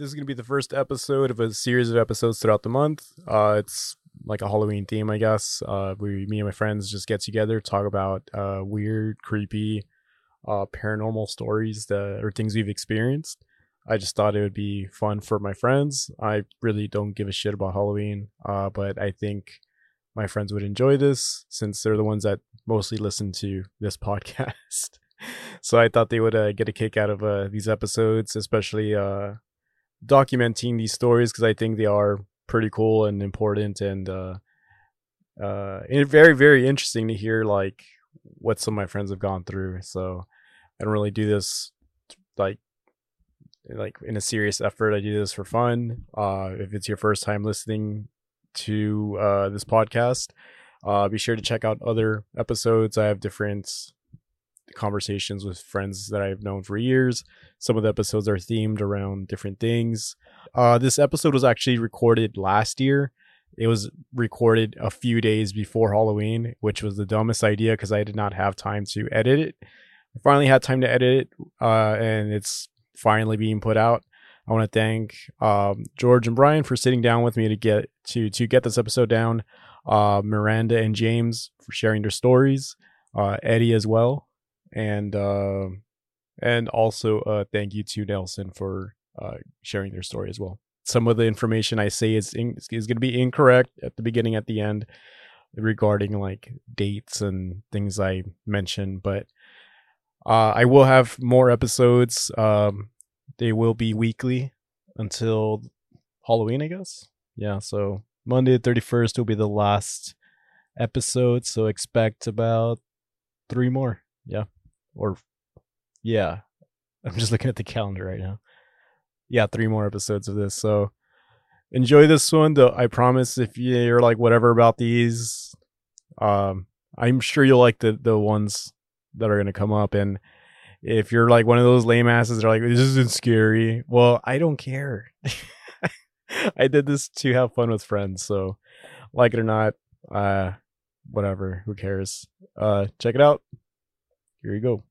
this is gonna be the first episode of a series of episodes throughout the month. Uh, it's like a Halloween theme, I guess. Uh, we, me and my friends, just get together, talk about uh, weird, creepy, uh, paranormal stories that or things we've experienced. I just thought it would be fun for my friends. I really don't give a shit about Halloween, uh, but I think my friends would enjoy this since they're the ones that mostly listen to this podcast. so I thought they would uh, get a kick out of uh, these episodes, especially uh, documenting these stories because I think they are pretty cool and important and uh, uh, and very very interesting to hear like what some of my friends have gone through. So I don't really do this like like in a serious effort. I do this for fun. Uh, if it's your first time listening to uh, this podcast, uh, be sure to check out other episodes. I have different conversations with friends that I've known for years. Some of the episodes are themed around different things. Uh, this episode was actually recorded last year. It was recorded a few days before Halloween, which was the dumbest idea because I did not have time to edit it. I finally had time to edit it, uh, and it's finally being put out. I want to thank um, George and Brian for sitting down with me to get to to get this episode down. Uh, Miranda and James for sharing their stories. Uh, Eddie as well, and uh, and also uh, thank you to Nelson for uh, sharing their story as well. Some of the information I say is in, is going to be incorrect at the beginning, at the end, regarding like dates and things I mentioned, but uh, I will have more episodes. Um, they will be weekly until Halloween, I guess. Yeah, so Monday the 31st will be the last episode, so expect about three more. Yeah. Or yeah. I'm just looking at the calendar right now. Yeah, three more episodes of this. So enjoy this one. Though I promise if you're like whatever about these, um, I'm sure you'll like the the ones that are gonna come up. And if you're like one of those lame asses that are like, this isn't scary. Well, I don't care. I did this to have fun with friends. So like it or not, uh whatever, who cares? Uh check it out. Here you go.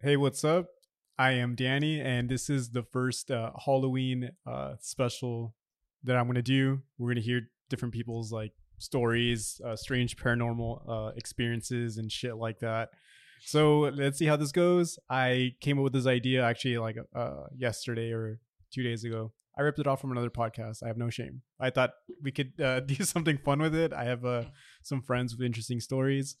Hey, what's up? I am Danny, and this is the first uh, Halloween uh, special that I'm going to do. We're going to hear different people's like stories, uh, strange paranormal uh, experiences, and shit like that. So let's see how this goes. I came up with this idea actually like uh, yesterday or two days ago. I ripped it off from another podcast. I have no shame. I thought we could uh, do something fun with it. I have uh, some friends with interesting stories.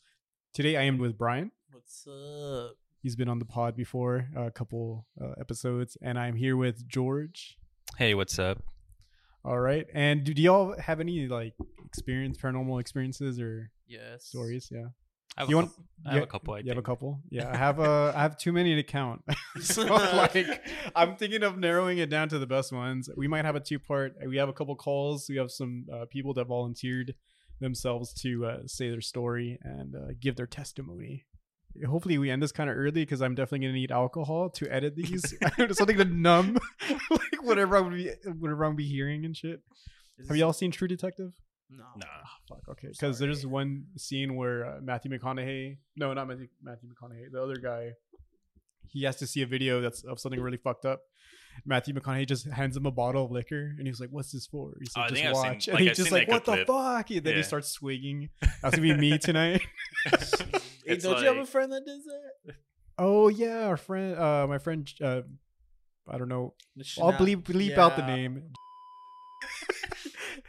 Today I am with Brian. What's up? He's been on the pod before, a couple uh, episodes, and I'm here with George. Hey, what's up? All right, and do, do y'all have any like experience, paranormal experiences or Yes. stories? Yeah, I have, You a, want- couple, I have yeah, a couple. I you have a couple. Yeah, I have a. I have too many to count. so like, I'm thinking of narrowing it down to the best ones. We might have a two part. We have a couple calls. We have some uh, people that volunteered themselves to uh, say their story and uh, give their testimony. Hopefully, we end this kind of early because I'm definitely gonna need alcohol to edit these. Something to numb, like whatever I'm be whatever I'm be hearing and shit. Is Have y'all seen True Detective? No. Nah. Fuck. Okay. Because there's one scene where uh, Matthew McConaughey, no, not Matthew, Matthew McConaughey, the other guy, he has to see a video that's of something really fucked up. Matthew McConaughey just hands him a bottle of liquor, and he's like, "What's this for?" He's Oh, like, I "Just I've seen- watch." like, and he's I've just like, like, "What the clip. fuck?" And then he starts swigging. That's gonna be me tonight. Hey, don't you have a friend that does that? oh yeah, our friend, uh, my friend, uh, I don't know. I'll Shana- bleep bleep out the name.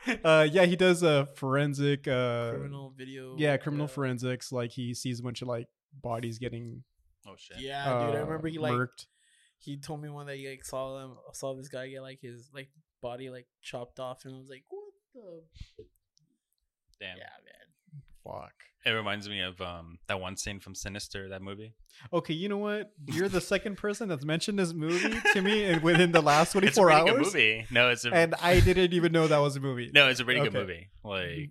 uh, yeah, he does a forensic, uh, Criminal video. yeah, criminal yeah. forensics. Like he sees a bunch of like bodies getting Oh shit. Yeah, dude. I uh, remember he like murked. he told me one that he like saw them saw this guy get like his like body like chopped off, and I was like, what the? Damn. Yeah, man. Fuck. It reminds me of um that one scene from Sinister, that movie. Okay, you know what? You're the second person that's mentioned this movie to me and within the last It's 24 a really hours. good movie. No, it's a And I didn't even know that was a movie. no, it's a really Okay. good movie. Like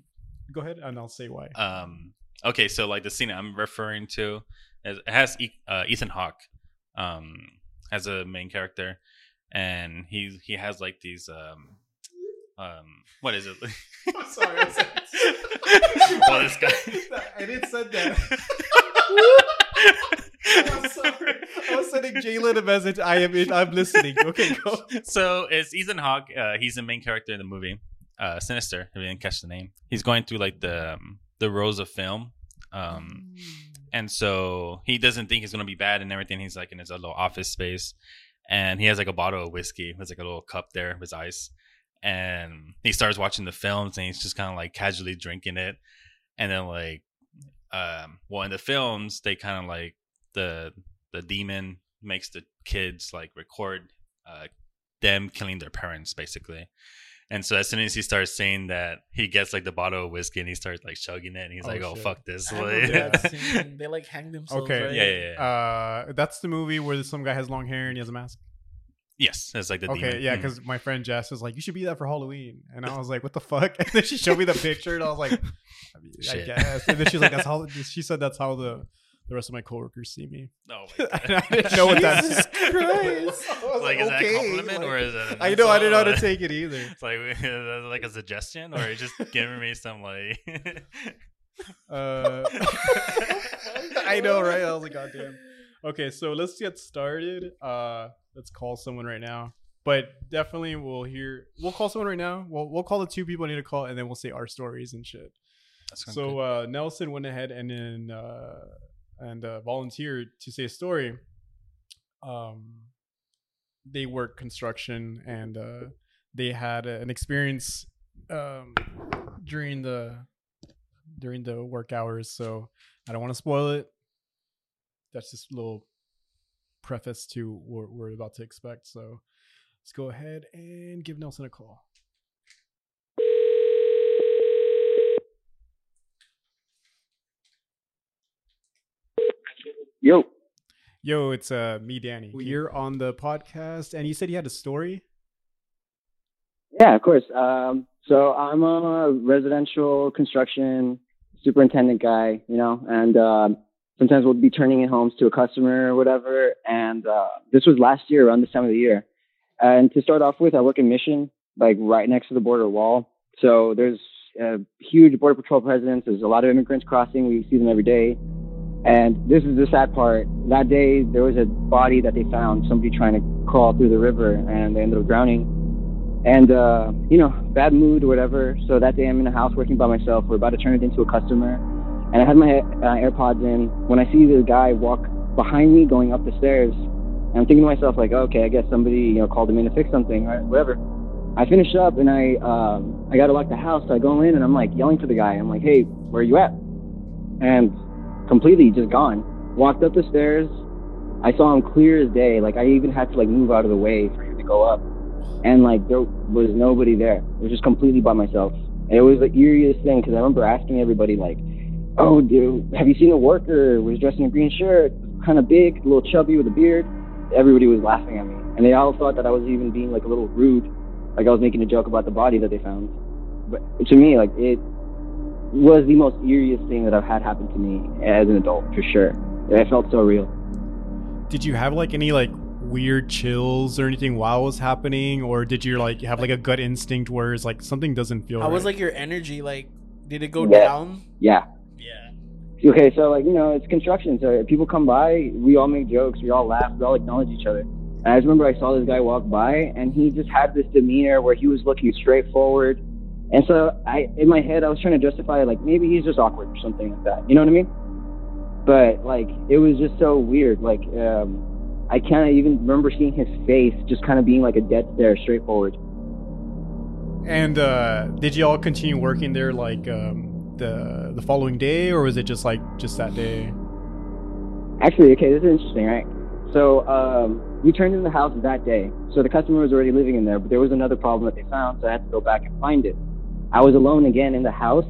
Go ahead and I'll say why. um okay, so like the scene I'm referring to is, it has E- uh, Ethan Hawke um as a main character, and he he has like these um um what is it? I'm sorry. Sorry. well, this guy. I didn't say that. I'm sorry. I was sending Jalen a message. I am. In, I'm listening. Okay, go. so it's Ethan Hawke. Uh, he's the main character in the movie. Uh, Sinister. If you didn't catch the name, he's going through like the um, the rows of film. Um, and so he doesn't think he's gonna be bad and everything. He's like in his little office space, and he has like a bottle of whiskey. There's like a little cup there with ice, and he starts watching the films and he's just kind of like casually drinking it, and then like, um, well in the films they kind of like the the demon makes the kids like record uh them killing their parents basically. And so as soon as he starts saying that, he gets like the bottle of whiskey and he starts like chugging it, and he's Oh, like, "Oh shit. fuck this!" Like- remember that scene. They like hang themselves. Okay. right? Yeah, yeah, yeah. Uh, that's the movie where some guy has long hair and he has a mask. Yes, it's like the okay, demon. yeah, because my friend Jess was like, "You should be that for Halloween," and I was like, "What the fuck?" And then she showed me the picture, and I was like, I, mean, I guess." And then she's like, "That's how." She said, "That's how the the rest of my coworkers see me." Oh my I didn't know what that. Jesus Christ. Was like, is that a compliment like- or is it? I know I didn't know how to take it either. It's like is like a suggestion, or just giving me some like? Uh, I know, right? I was like, God damn. Okay, so let's get started. Uh, let's call someone right now. But definitely, we'll hear. We'll call someone right now. We'll we'll call the two people I need to call, and then we'll say our stories and shit. So uh, Nelson went ahead and then uh, and uh, volunteered to say a story. Um, they work construction and uh, they had an experience um, during the during the work hours. So I don't want to spoil it. That's just a little preface to what we're about to expect. So let's go ahead and give Nelson a call. Yo, Yo, it's uh me, Danny, We're on the podcast, and you said you had a story. yeah, of course. Um, so I'm a residential construction superintendent guy, you know, and um, sometimes we'll be turning in homes to a customer or whatever. And uh, this was last year around this time of the year. And to start off with, I work in Mission, like right next to the border wall. So there's a huge border patrol presence. There's a lot of immigrants crossing. We see them every day. And this is the sad part. That day, there was a body that they found, somebody trying to crawl through the river, and they ended up drowning. And, uh, you know, bad mood or whatever. So that day, I'm in the house working by myself. We're about to turn it into a customer. And I had my uh, AirPods in. When I see the guy walk behind me going up the stairs, and I'm thinking to myself, like, okay, I guess somebody, you know, called him in to fix something, right? Whatever. I finish up and I, um, I got to lock the house. So I go in and I'm like yelling to the guy. I'm like, hey, where are you at? And completely just gone. Walked up the stairs. I saw him clear as day. Like I even had to like move out of the way for him to go up. And like there was nobody there. It was just completely by myself. And it was the eeriest thing because I remember asking everybody like, "Oh, dude, have you seen a worker? Was dressed in a green shirt, kind of big, a little chubby with a beard." Everybody was laughing at me, and they all thought that I was even being like a little rude, like I was making a joke about the body that they found. But to me, like it was the most eeriest thing that I've had happen to me as an adult for sure. It felt so real. Did you have like any like weird chills or anything while it was happening, or did you like have like a gut instinct where it's like something doesn't feel? How was like your energy? Like, did it go Yeah. down? Yeah. Okay, so like you know, it's construction. So people come by, we all make jokes, we all laugh, we all acknowledge each other. And I just remember I saw this guy walk by, and he just had this demeanor where he was looking straight forward. And so I, in my head, I was trying to justify like maybe he's just awkward or something like that. You know what I mean? But like it was just so weird. Like um, I can't even remember seeing his face, just kind of being like a dead stare, straight forward. And uh did you all continue working there like um the the following day, or was it just like just that day? Actually, okay, this is interesting, right? So um, we turned in the house that day. So the customer was already living in there, but there was another problem that they found, so I had to go back and find it. I was alone again in the house,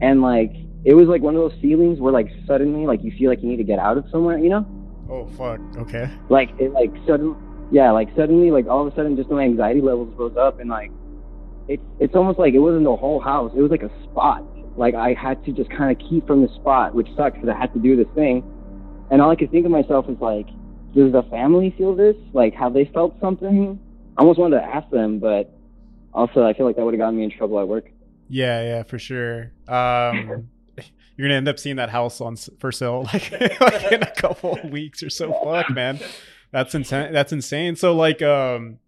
and like it was like one of those feelings where like suddenly like you feel like you need to get out of somewhere, you know? Oh fuck. Okay. Like it like sudden, yeah, like suddenly like all of a sudden just my anxiety levels rose up, and like it's it's almost like it wasn't the whole house. It was like a spot. Like I had to just kind of keep from the spot, which sucks because I had to do this thing. And all I could think of myself is like, does the family feel this? Like, have they felt something? I almost wanted to ask them, but also I feel like that would have gotten me in trouble at work. Yeah, yeah, for sure. Um, you're gonna end up seeing that house on for sale like, like in a couple of weeks or so. Fuck, man, that's insane. That's insane. So like, um,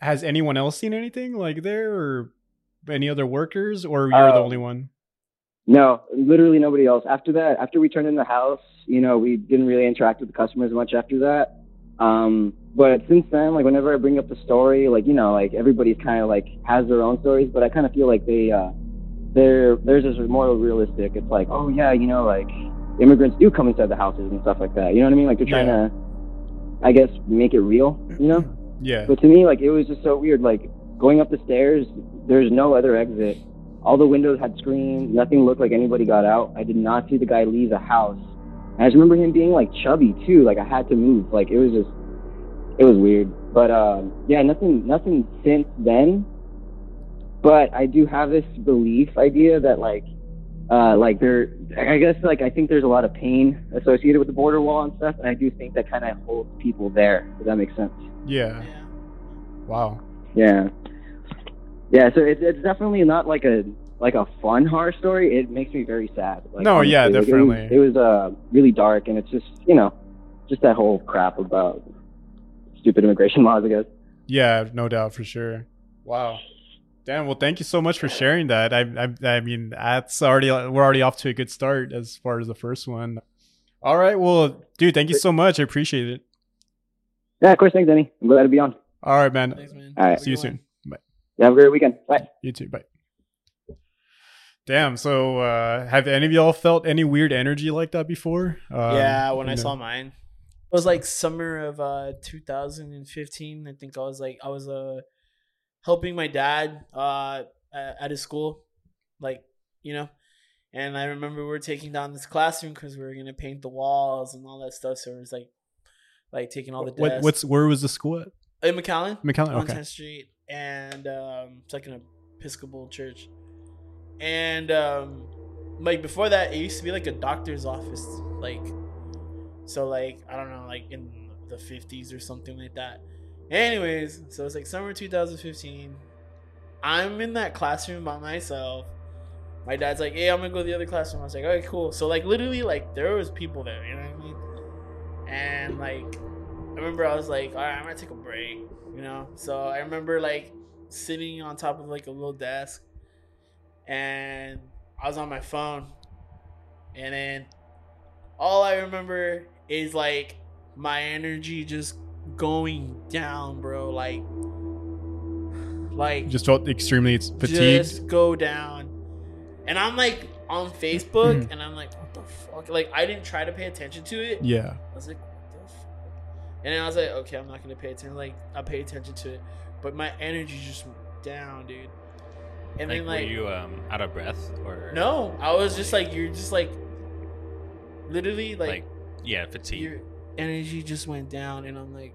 has anyone else seen anything like there or any other workers, or you're the Uh, only one? No, literally nobody else. After that, after we turned in the house, you know, we didn't really interact with the customers much after that. Um, but since then, like whenever I bring up the story, like you know, like everybody's kind of like has their own stories, but I kind of feel like they, uh, they're theirs is more realistic. It's like, oh yeah, you know, like immigrants do come inside the houses and stuff like that. You know what I mean? Like they're trying Yeah. to, I guess, make it real. You know? Yeah. But to me, like it was just so weird. Like going up the stairs, there's no other exit. All the windows had screens. Nothing looked like anybody got out. I did not see the guy leave the house. And I just remember him being like chubby too. Like I had to move. Like it was just, it was weird. But um, yeah, nothing, nothing since then. But I do have this belief idea that like, uh, like there, I guess like I think there's a lot of pain associated with the border wall and stuff, and I do think that kind of holds people there. Does that make sense? Yeah. Yeah. Wow. Yeah. Yeah, so it's it's definitely not like a like a fun horror story. It makes me very sad. Like, No, yeah, honestly. Like, definitely. It was, it was uh really dark, and it's just you know, just that whole crap about stupid immigration laws. I guess. Yeah, no doubt for sure. Wow. Damn. Well, thank you so much for sharing that. I, I, I mean, that's already we're already off to a good start as far as the first one. All right. Well, dude, thank you so much. I appreciate it. Yeah, of course. Thanks, Danny. I'm glad to be on. All right, man. Thanks, man. All right. See you good soon. One. Yeah, have a great weekend. Bye. You too. Bye. Damn. So, uh, have any of y'all felt any weird energy like that before? Um, yeah, when I know. saw mine, it was like summer of uh 2015. I think I was like I was uh helping my dad uh at his school, like you know, and I remember we were taking down this classroom because we were gonna paint the walls and all that stuff. So it was like like taking all the desks. What, what's where was the school at? in McAllen? McAllen. on Okay. 10th Street, and um, it's like an Episcopal church. And um, like before that, it used to be like a doctor's office, like so, like I don't know, like in the 50s or something like that. Anyways, so it's like summer 2015. I'm in that classroom by myself. My dad's like, "Hey, I'm gonna go to the other classroom." I was like, "Okay, cool." So like literally, like there was people there. You know what I mean? And like I remember I was like, all right, I'm gonna take a break, you know. So I remember like sitting on top of like a little desk, and I was on my phone, and then all I remember is like my energy just going down, bro. Like, like Just felt extremely fatigued. just go down. And I'm like on Facebook, mm-hmm. and I'm like, what the fuck? Like I didn't try to pay attention to it. yeah. I was like, what the fuck? And I was like, okay, I'm not gonna pay attention. Like, I pay attention to it, but my energy just went down, dude. And like, then like, were you um out of breath or no, I was just like, you're just like, literally like, like yeah fatigue? your energy just went down, and I'm like,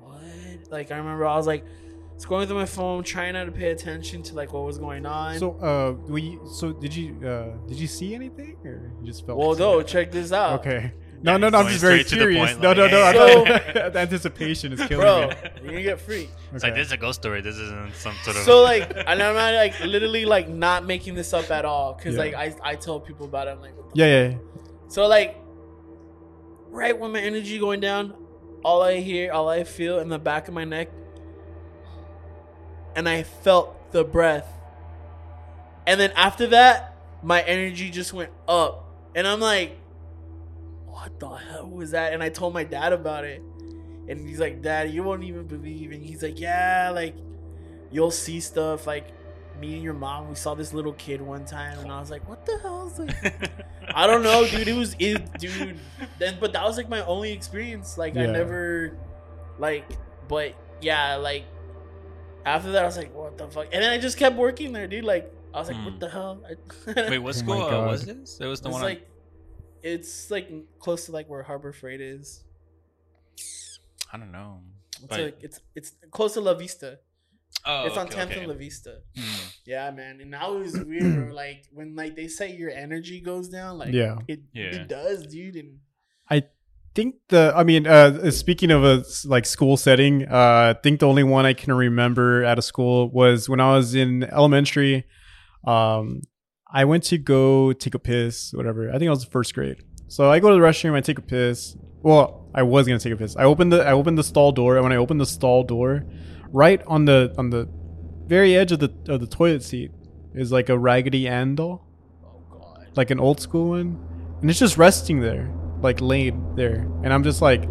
what? Like, I remember I was like, scrolling through my phone, trying not to pay attention to like what was going on. So, uh, we so did you, uh, did you see anything, or you just felt? well, no, check this out, Okay. No, no, no. I'm just very straight to the curious. point, no, like, no, no. hey. I'm the anticipation is killing bro. me. You're gonna get freaked. It's like this is a ghost story. This isn't some sort of so like and i'm not like literally like not making this up at all because Yeah. like I, I tell people about it i'm like Yeah, yeah. yeah. so like right when my energy going down all i hear all i feel in the back of my neck and i felt the breath and then after that my energy just went up and i'm like what the hell was that and i told my dad about it and he's like dad you won't even believe and he's like yeah like you'll see stuff like me and your mom we saw this little kid one time and i was like what the hell is like I don't know, dude. It was it, dude. Then, but that was like my only experience. Like I never, like, but yeah, like after that, I was like, what the fuck? And then I just kept working there, dude. Like I was like, Hmm. what the hell? Wait, what Oh school my uh, was this? It was the it's one. like, it's like close to like where Harbor Freight is. I don't know. It's But- like it's it's close to La Vista. Oh, it's on okay, 10th okay. and La Vista. Hmm. Yeah, man. And that was weird. Like when like they say your energy goes down, like Yeah. it, Yeah. it does, dude. And I think the i mean uh speaking of a like school setting uh i think the only one i can remember at a school was when i was in elementary um I went to go take a piss, whatever. I think I was first grade. So I go to the restroom, I take a piss. Well, I was gonna take a piss. I opened the I opened the stall door, and when I opened the stall door, right on the on the very edge of the of the toilet seat is like a Raggedy Ann doll, Oh god. like an old school one, and it's just resting there, like laid there, and I'm just like,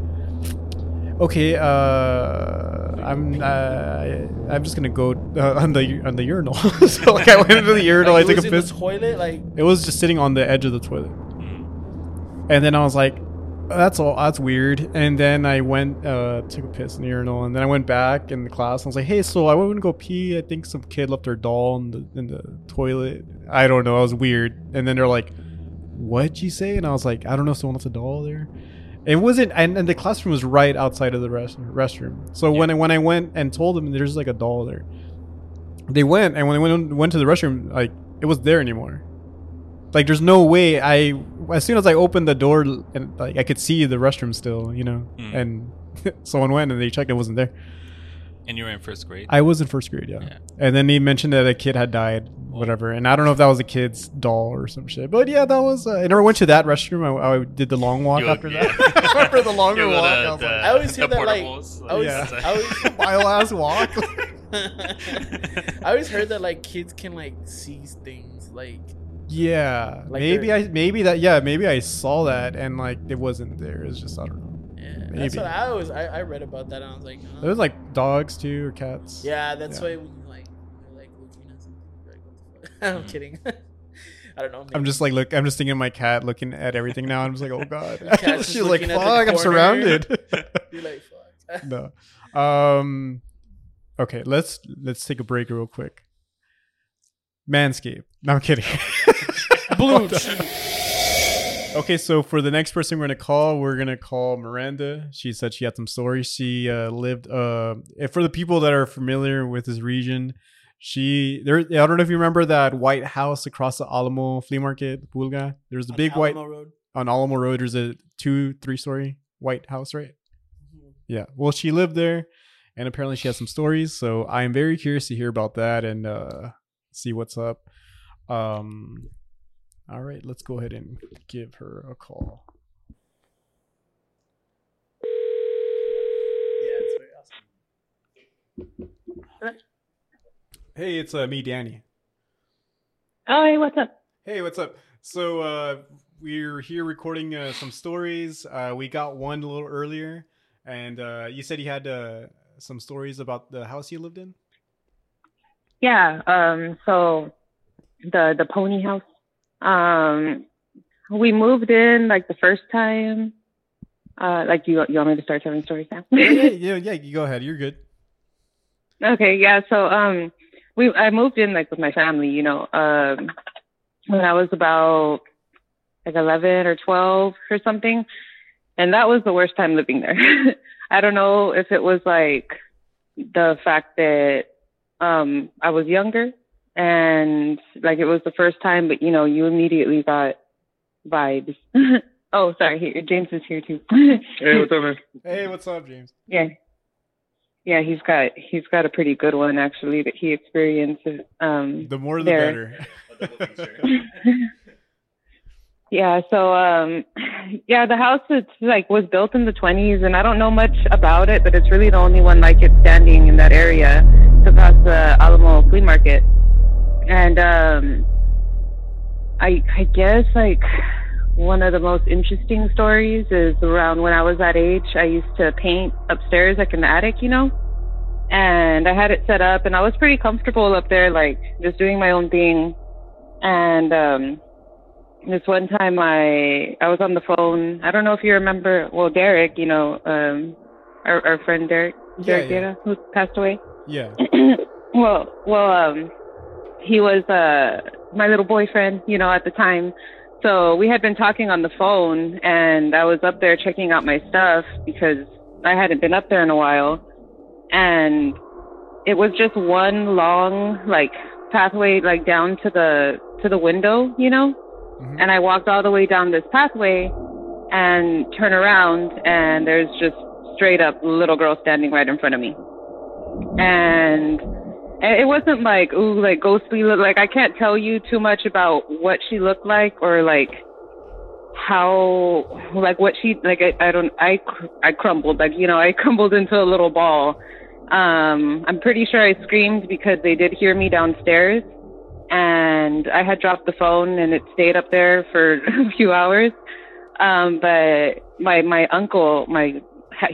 okay, uh, I'm uh, I'm just gonna go uh, on the on the urinal. so like I went into the urinal, Like, I took a piss. toilet, like It was just sitting on the edge of the toilet. And then I was like, that's all that's weird. And then I went uh took a piss in the urinal and then I went back in the class and I was like, Hey, so I went to go pee. I think some kid left their doll in the in the toilet. I don't know, it was weird. And then they're like, What'd you say? And I was like, I don't know, if someone left a doll there. It wasn't and, and the classroom was right outside of the rest, restroom. So when I when I went and told them there's like a doll there, they went and when they went went to the restroom, like it was there anymore. Like there's no way I as soon as I opened the door and like I could see the restroom still, you know, Mm. and someone went and they checked it wasn't there. And you were in first grade. I was in first grade, yeah. Yeah. And then he mentioned that a kid had died, whatever. And I don't know if that was a kid's doll or some shit, but yeah, that was. Uh, I never went to that restroom. I, I did the long walk You- after yeah. that. after the longer You go walk, to I was the- like, I always hear that, like, portables, I always, Yeah. I always, mile ass walk. I always heard that like kids can like see things like yeah, Like maybe I maybe that yeah maybe I saw that and like it wasn't there. It's just I don't know. Yeah. That's what I always I, I read about that and I was like, oh. There was like dogs too or cats. yeah, that's Yeah. why you like you're like looking at something, you're like, what the fuck? I'm kidding. I don't know. I'm just like look. I'm just thinking of my cat looking at everything now. I'm just like, oh god. She's like, looking at the fuck. I'm surrounded. You're like, fuck. no. Um. Okay. Let's let's take a break real quick. Manscaped. No, I'm kidding. Blue Okay, so for the next person we're gonna call, we're gonna call Miranda. She said she had some stories. She uh, lived. Uh, for the people that are familiar with this region, she there. I don't know if you remember that white house across the Alamo flea market, Pulga. There's a On big white Road. on Alamo Road. There's a two, three story white house, right? Mhm. Yeah. Well, she lived there, and apparently she has some stories. So I am very curious to hear about that and uh, see what's up. Um, all right, let's go ahead and give her a call. Yeah, it's very awesome. Hey, it's uh, me, Danny. Oh, hey, what's up? Hey, what's up? So uh, we're here recording uh, some stories. Uh, we got one a little earlier, and uh, you said you had uh, some stories about the house you lived in. Yeah. Um. So, the the pony house. Um, we moved in like the first time. Uh, like you you want me to start telling stories now? yeah, yeah, yeah. You go ahead. You're good. okay. Yeah. So um, we I moved in like with my family. You know, um, when I was about like eleven or twelve or something, and that was the worst time living there. I don't know if it was like the fact that um I was younger and like it was the first time, but you know, you immediately got vibes. oh, sorry, here James is here too. Hey, what's up, man? Hey, what's up, James? yeah. Yeah, he's got he's got a pretty good one actually that he experiences. Um The more the There. better. Yeah, so um yeah, the house it's like was built in the 20s and I don't know much about it, but it's really the only one like it standing in that area to across the Alamo flea market. And um I I guess like one of the most interesting stories is around when I was that age, I used to paint upstairs like in the attic, you know? And I had it set up and I was pretty comfortable up there like just doing my own thing. And um this one time I I was on the phone. I don't know if you remember. Well, Derek, you know, um, our our friend Derek, Derek yeah. Guerra, who passed away. yeah. well, well, um, he was uh my little boyfriend, you know, at the time. So we had been talking on the phone, and I was up there checking out my stuff because I hadn't been up there in a while, and it was just one long like pathway like down to the to the window, you know. Mhm. And I walked all the way down this pathway and turn around and there's just straight up little girl standing right in front of me. And It wasn't like ooh, like ghostly look. Like I can't tell you too much about what she looked like or like how like what she like. I, I don't. I I crumbled. Like you know, I crumbled into a little ball. Um, I'm pretty sure I screamed because they did hear me downstairs, and I had dropped the phone and it stayed up there for a few hours. Um, but my my uncle, my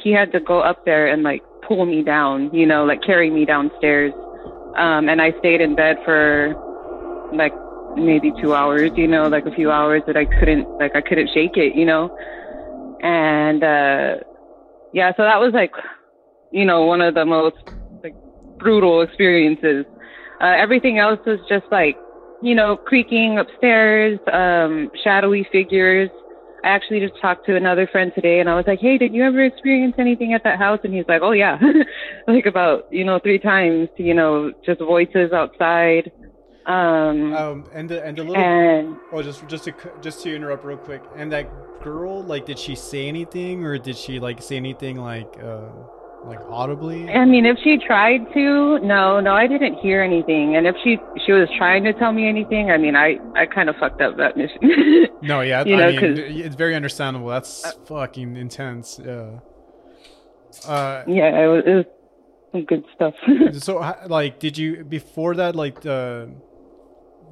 he had to go up there and like pull me down, you know, like carry me downstairs. Um, and I stayed in bed for like maybe two hours, you know, like a few hours that I couldn't, like I couldn't shake it, you know. And uh, yeah, so that was like, you know, one of the most like brutal experiences. Uh, everything else was just like, you know, creaking upstairs, um, shadowy figures. I actually just talked to another friend today and I was like, Hey, did you ever experience anything at that house? And he's like, Oh yeah. like about, you know, three times, you know, just voices outside. Um, Um, and the and the little and oh, just just to just to interrupt real quick. And that girl, like, did she say anything, or did she like say anything like uh like audibly? I mean, if she tried to, no, no, I didn't hear anything. And if she she was trying to tell me anything, I mean, I I kind of fucked up that mission. No, yeah, you I know, mean, it's very understandable. That's fucking intense. Yeah. Uh, yeah, it was, it was some good stuff. so like, did you before that like uh,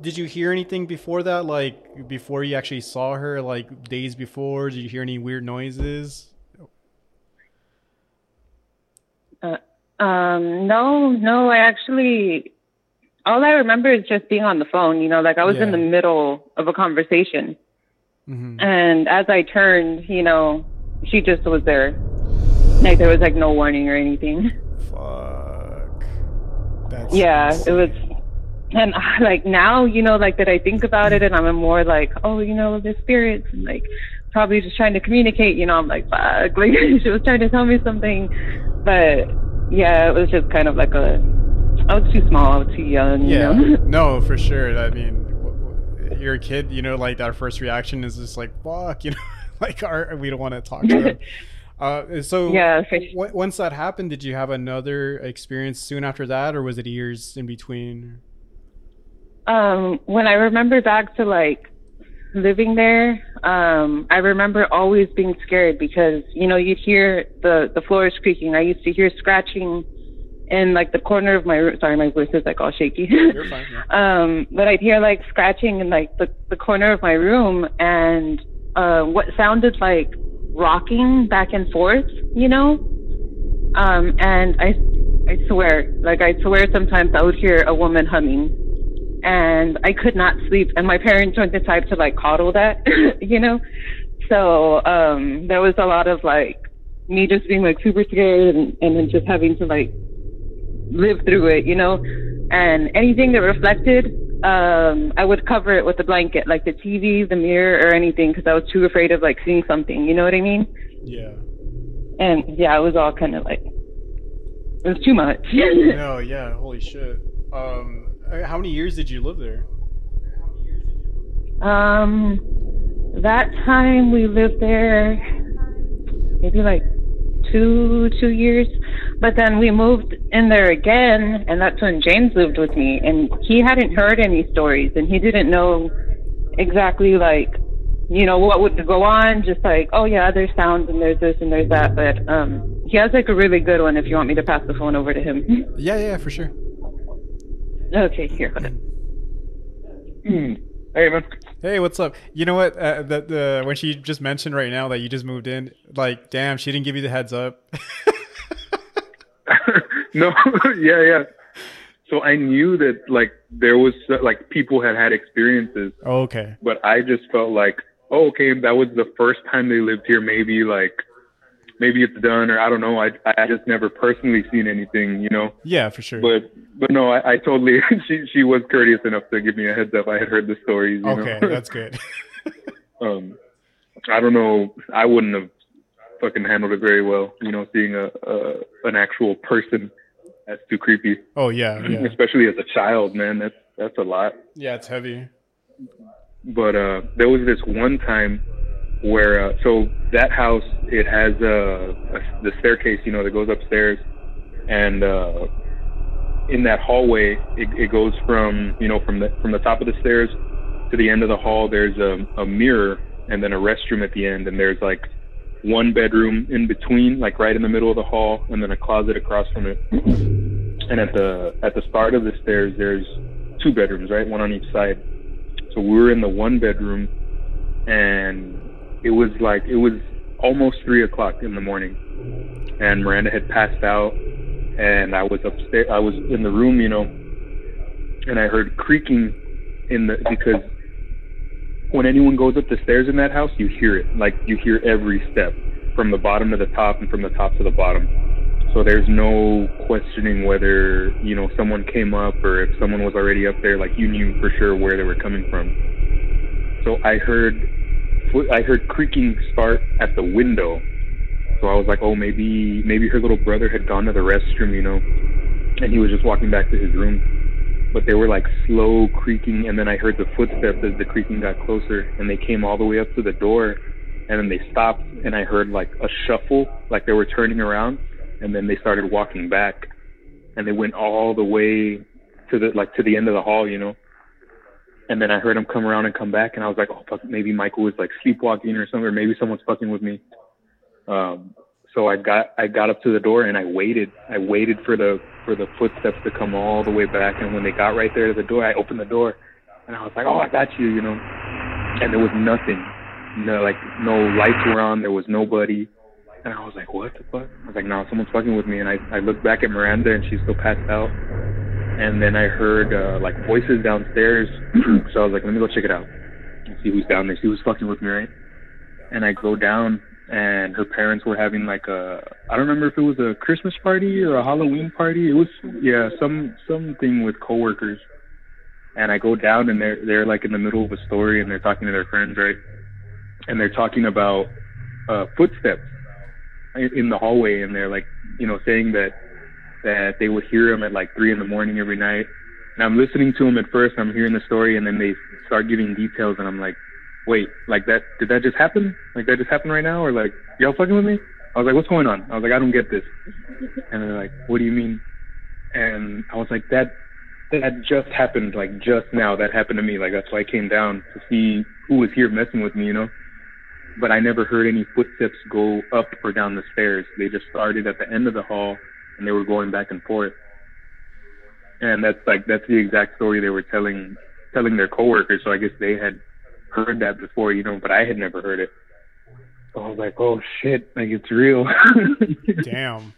did you hear anything before that? Like before you actually saw her, like days before, did you hear any weird noises? Um, no, no, I actually, all I remember is just being on the phone. You know, like I was in the middle of a conversation, hmm and as I turned, you know, she just was there. Like there was like no warning or anything. Fuck. That's yeah it was and like now you know like that i think about it and i'm more like oh you know the spirits and like probably just trying to communicate you know i'm like fuck like she was trying to tell me something but yeah it was just kind of like a i was too small i was too young you Yeah. know no, for sure. I mean, you're a kid. You know, like our first reaction is just like fuck. You know, like our we don't want to talk to them. Uh, so Yeah, w- once that happened, did you have another experience soon after that, or was it years in between? um when i remember back to like living there um i remember always being scared because you know you'd hear the the floors creaking i used to hear scratching in like the corner of my room sorry my voice is like all shaky You're fine. Yeah. um but i'd hear like scratching in like the, the corner of my room and uh what sounded like rocking back and forth you know um and i i swear like i swear sometimes i would hear a woman humming and i could not sleep and my parents weren't the type to like coddle that you know so um there was a lot of like me just being like super scared and, and then just having to like live through it, you know. And anything that reflected, um, I would cover it with a blanket, like the TV, the mirror, or anything, because I was too afraid of like seeing something. You know what I mean? Yeah. And yeah, it was all kind of like it was too much. No. Yeah. Holy shit. Um, how many years did you live there? um, that time we lived there maybe like two two years, but then we moved in there again, and that's when James lived with me, and he hadn't heard any stories, and he didn't know exactly like you know what would go on just like oh yeah there's sounds and there's this and there's that but um he has like a really good one if you want me to pass the phone over to him Yeah. Yeah. For sure. Okay here hold on. Hey man. Hey, what's up? You know what? Uh, the, the when she just mentioned right now that you just moved in, like, damn, she didn't give you the heads up. no, yeah, yeah. So I knew that like there was uh, like people had had experiences, oh, okay. but I just felt like, oh, okay, that was the first time they lived here. Maybe like, maybe it's done, or I don't know. I I just never personally seen anything, you know. Yeah, for sure. But but no, I, I totally. She she was courteous enough to give me a heads up. I had heard the stories. You okay, know? that's good. um, I don't know. I wouldn't have fucking handled it very well. You know, seeing a, a an actual person. That's too creepy. Oh yeah, yeah, Especially as a child, man. That's that's a lot. yeah. It's heavy. But uh, there was this one time where uh, so that house it has a, the staircase, you know, that goes upstairs, and uh, in that hallway, it, it goes from you know from the from the top of the stairs to the end of the hall. There's a, a mirror and then a restroom at the end, and there's like one bedroom in between, like right in the middle of the hall, and then a closet across from it. And at the at the start of the stairs, there's two bedrooms, right, one on each side. So we were in the one bedroom, and it was like it was almost three o'clock in the morning, and Miranda had passed out, and I was upstairs. I was in the room, you know, and I heard creaking in the because when anyone goes up the stairs in that house, you hear it. Like you hear every step from the bottom to the top and from the top to the bottom. So there's no questioning whether, you know, someone came up or if someone was already up there, like you knew for sure where they were coming from. So I heard I heard creaking start at the window. So I was like, oh, maybe maybe her little brother had gone to the restroom, you know, and he was just walking back to his room but they were like slow creaking and then I heard the footsteps as the creaking got closer and they came all the way up to the door and then they stopped and I heard like a shuffle like they were turning around and then they started walking back and they went all the way to the like to the end of the hall, you know. And then I heard them come around and come back and I was like, Oh fuck maybe Michael was like sleepwalking or something or maybe someone's fucking with me. Um so I got I got up to the door and I waited. I waited for the for the footsteps to come all the way back. And when they got right there to the door, I opened the door, and I was like, "Oh, I got you," you know. And there was nothing. No, like no lights were on. There was nobody. And I was like, "What the fuck?" I was like, "No, someone's fucking with me." And I I looked back at Miranda, and she's still passed out. And then I heard uh, like voices downstairs. so I was like, "Let me go check it out and see who's down there. See who's fucking with me, right?" And I go down, and her parents were having like a I don't remember if it was a Christmas party or a Halloween party. It was yeah, some something with coworkers. And I go down and they're they're like in the middle of a story and they're talking to their friends, right? And they're talking about uh footsteps in the hallway and they're like, you know, saying that that they would hear them at like three in the morning every night. And I'm listening to them at first, I'm hearing the story and then they start giving details and I'm like, wait, like that, did that just happen? Like that just happened right now? Or like, y'all fucking with me? I was like, what's going on? I was like, I don't get this. And they're like, what do you mean? And I was like, that, that just happened, like just now. That happened to me. Like that's why I came down to see who was here messing with me, you know? But I never heard any footsteps go up or down the stairs. They just started at the end of the hall and they were going back and forth. And that's like, that's the exact story they were telling, telling their coworkers. So I guess they had heard that before, you know, but I had never heard it. So I was like, oh shit, like it's real. Damn.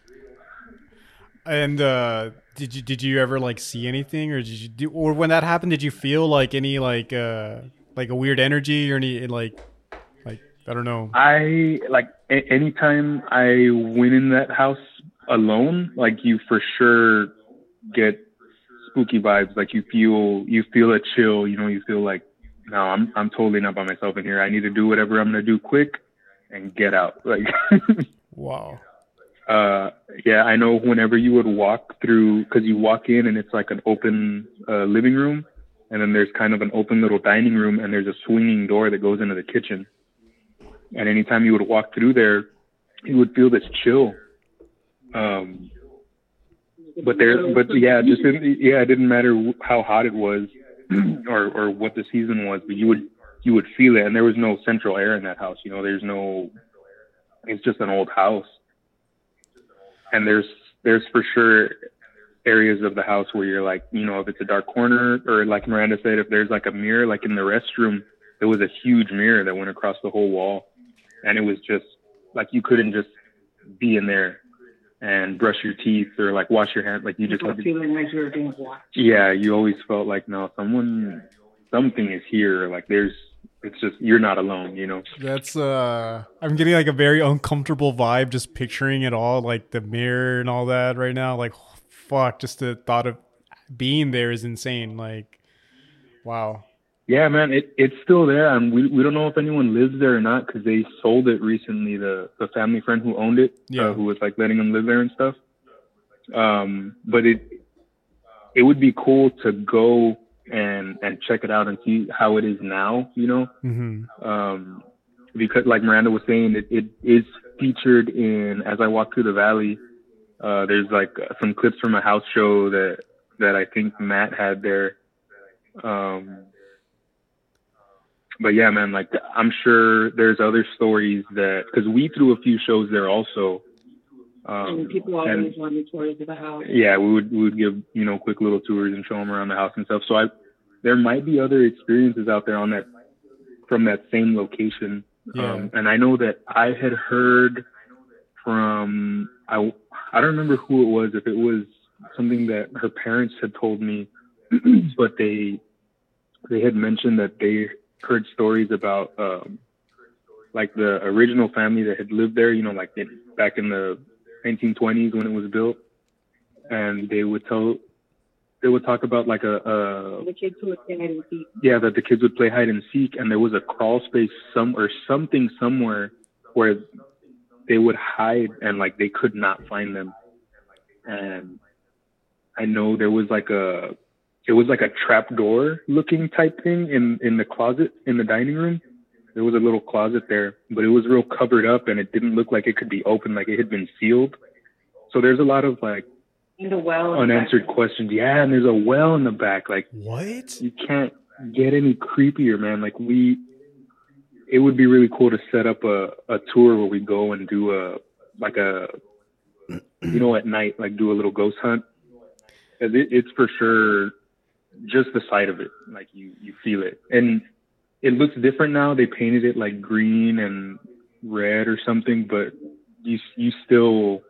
And uh did you did you ever like see anything or did you do or when that happened did you feel like any like uh like a weird energy or any like like I don't know. I like a- anytime I went in that house alone, like you for sure get spooky vibes. Like you feel you feel a chill, you know, you feel like no, I'm I'm totally not by myself in here. I need to do whatever I'm gonna do quick and get out. Like wow. Uh yeah, I know whenever you would walk through cuz you walk in and it's like an open uh living room and then there's kind of an open little dining room and there's a swinging door that goes into the kitchen. And anytime you would walk through there, you would feel this chill. Um but there but yeah, just in, yeah, it didn't matter how hot it was or or what the season was, but you would you would feel it, and there was no central air in that house. You know, there's no. It's just an old house, and there's there's for sure areas of the house where you're like, you know, if it's a dark corner, or like Miranda said, if there's like a mirror, like in the restroom, there was a huge mirror that went across the whole wall, and it was just like you couldn't just be in there and brush your teeth or like wash your hands. Like you just like feeling like you were being watched. Yeah, you always felt like no, someone, something is here. Like there's, it's just you're not alone. You know. That's uh, I'm getting like a very uncomfortable vibe just picturing it all, like the mirror and all that right now. Like, fuck, just the thought of being there is insane. Like, wow. Yeah, man, it it's still there, and we we don't know if anyone lives there or not because they sold it recently. The the family friend who owned it, Yeah. uh, who was like letting them live there and stuff. Um, but it it would be cool to go and and check it out and see how it is now. You know, Mm-hmm. um, because like Miranda was saying, it, it is featured in As I Walk Through the Valley. Uh, there's like uh, some clips from a house show that that I think Matt had there. Um, but yeah, man, like I'm sure there's other stories that because we threw a few shows there also. Um, and people always and- wanted tours of the house. yeah, we would we would give you know quick little tours and show them around the house and stuff. So I there might be other experiences out there on that from that same location. Yeah. Um, and I know that I had heard from I I don't remember who it was if it was something that her parents had told me, but they they had mentioned that they heard stories about um, like the original family that had lived there. You know, like in, back in the 1920s when it was built, and they would tell they would talk about like a, a The kids would play hide and seek. yeah that the kids would play hide and seek and there was a crawl space some or something somewhere where they would hide and like they could not find them and i know there was like a it was like a trap door looking type thing in in the closet in the dining room there was a little closet there but it was real covered up and it didn't look like it could be opened like it had been sealed so there's a lot of like In the well. and unanswered back. questions yeah and there's a well in the back like What? you can't get any creepier, man. Like we, it would be really cool to set up a, a tour where we go and do a, like a, you know, at night, like do a little ghost hunt. it, it's for sure just the sight of it. Like you, you feel it. And it looks different now. They painted it like green and red or something, but you, you still,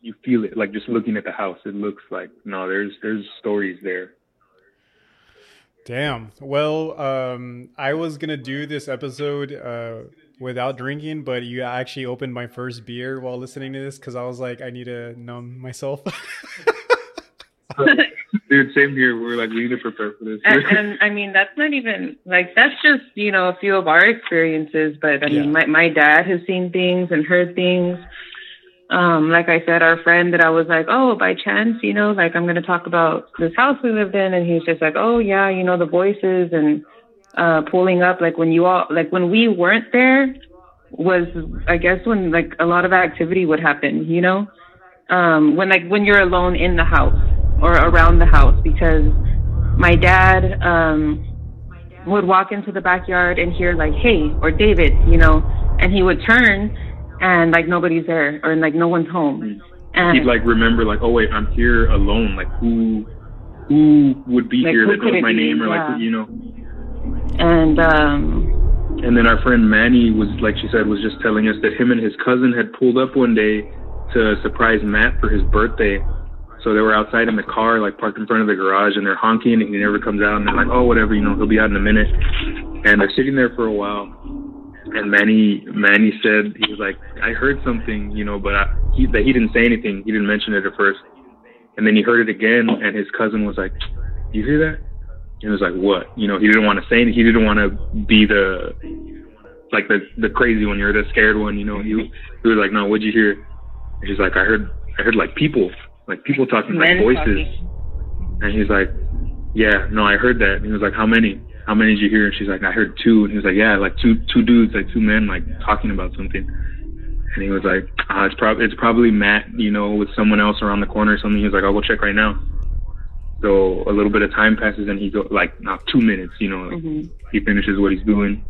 you feel it. Like just looking at the house, it looks like, no, there's, there's stories there. Damn. Well, um, I was gonna do this episode uh, without drinking, but you actually opened my first beer while listening to this because I was like, I need to numb myself. Dude, same here. We're like, we need to prepare for this. and, and I mean, that's not even like that's just you know a few of our experiences. But I Yeah. mean, my my dad has seen things and heard things. Um, like I said, our friend that I was like, oh, by chance, you know, like I'm gonna talk about this house we lived in, and he's just like, oh yeah, you know, the voices and uh pulling up. Like when you all, like when we weren't there, was I guess when like a lot of activity would happen. You know, um, when like when you're alone in the house or around the house because my dad um would walk into the backyard and hear like hey or david you know and he would turn and like nobody's there or like no one's home and He'd like remember, like, oh wait, I'm here alone. Like, who, who would be Like, here that knows my be? name or Yeah. like, you know? and um And then our friend Manny was, like she said, was just telling us that him and his cousin had pulled up one day to surprise Matt for his birthday. So they were outside in the car, like parked in front of the garage, and they're honking, and he never comes out. And they're like, "Oh, whatever, you know, he'll be out in a minute." And they're sitting there for a while. And Manny, Manny said he was like, "I heard something, you know, but I, he that he didn't say anything. He didn't mention it at first. And then he heard it again, and his cousin was like, "You hear that?" And he was like, "What?" You know, he didn't want to say. He didn't want to be the like the the crazy one. You're the scared one. You know, he he was like, "No, what'd you hear?" And he's like, "I heard I heard like people, like people talking, like voices." talking. And he's like, "Yeah, no, I heard that." And he was like, "How many? How many did you hear?" And she's like, "I heard two. And he was like, "Yeah, like two two dudes, like two men, like talking about something." And he was like, uh, "It's probably it's probably Matt, you know, with someone else around the corner or something." He was like, "I'll go check right now." So a little bit of time passes, and he go like not two minutes, you know, like, Mhm. he finishes what he's doing,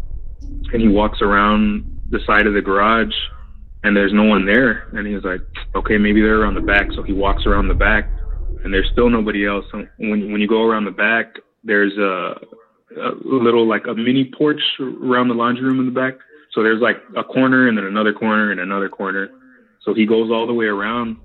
and he walks around the side of the garage, and there's no one there. And he was like, "Okay, maybe they're around the back." So he walks around the back, and there's still nobody else. So when when you go around the back, there's a, a little like a mini porch around the laundry room in the back. So there's like a corner and then another corner and another corner. So he goes all the way around,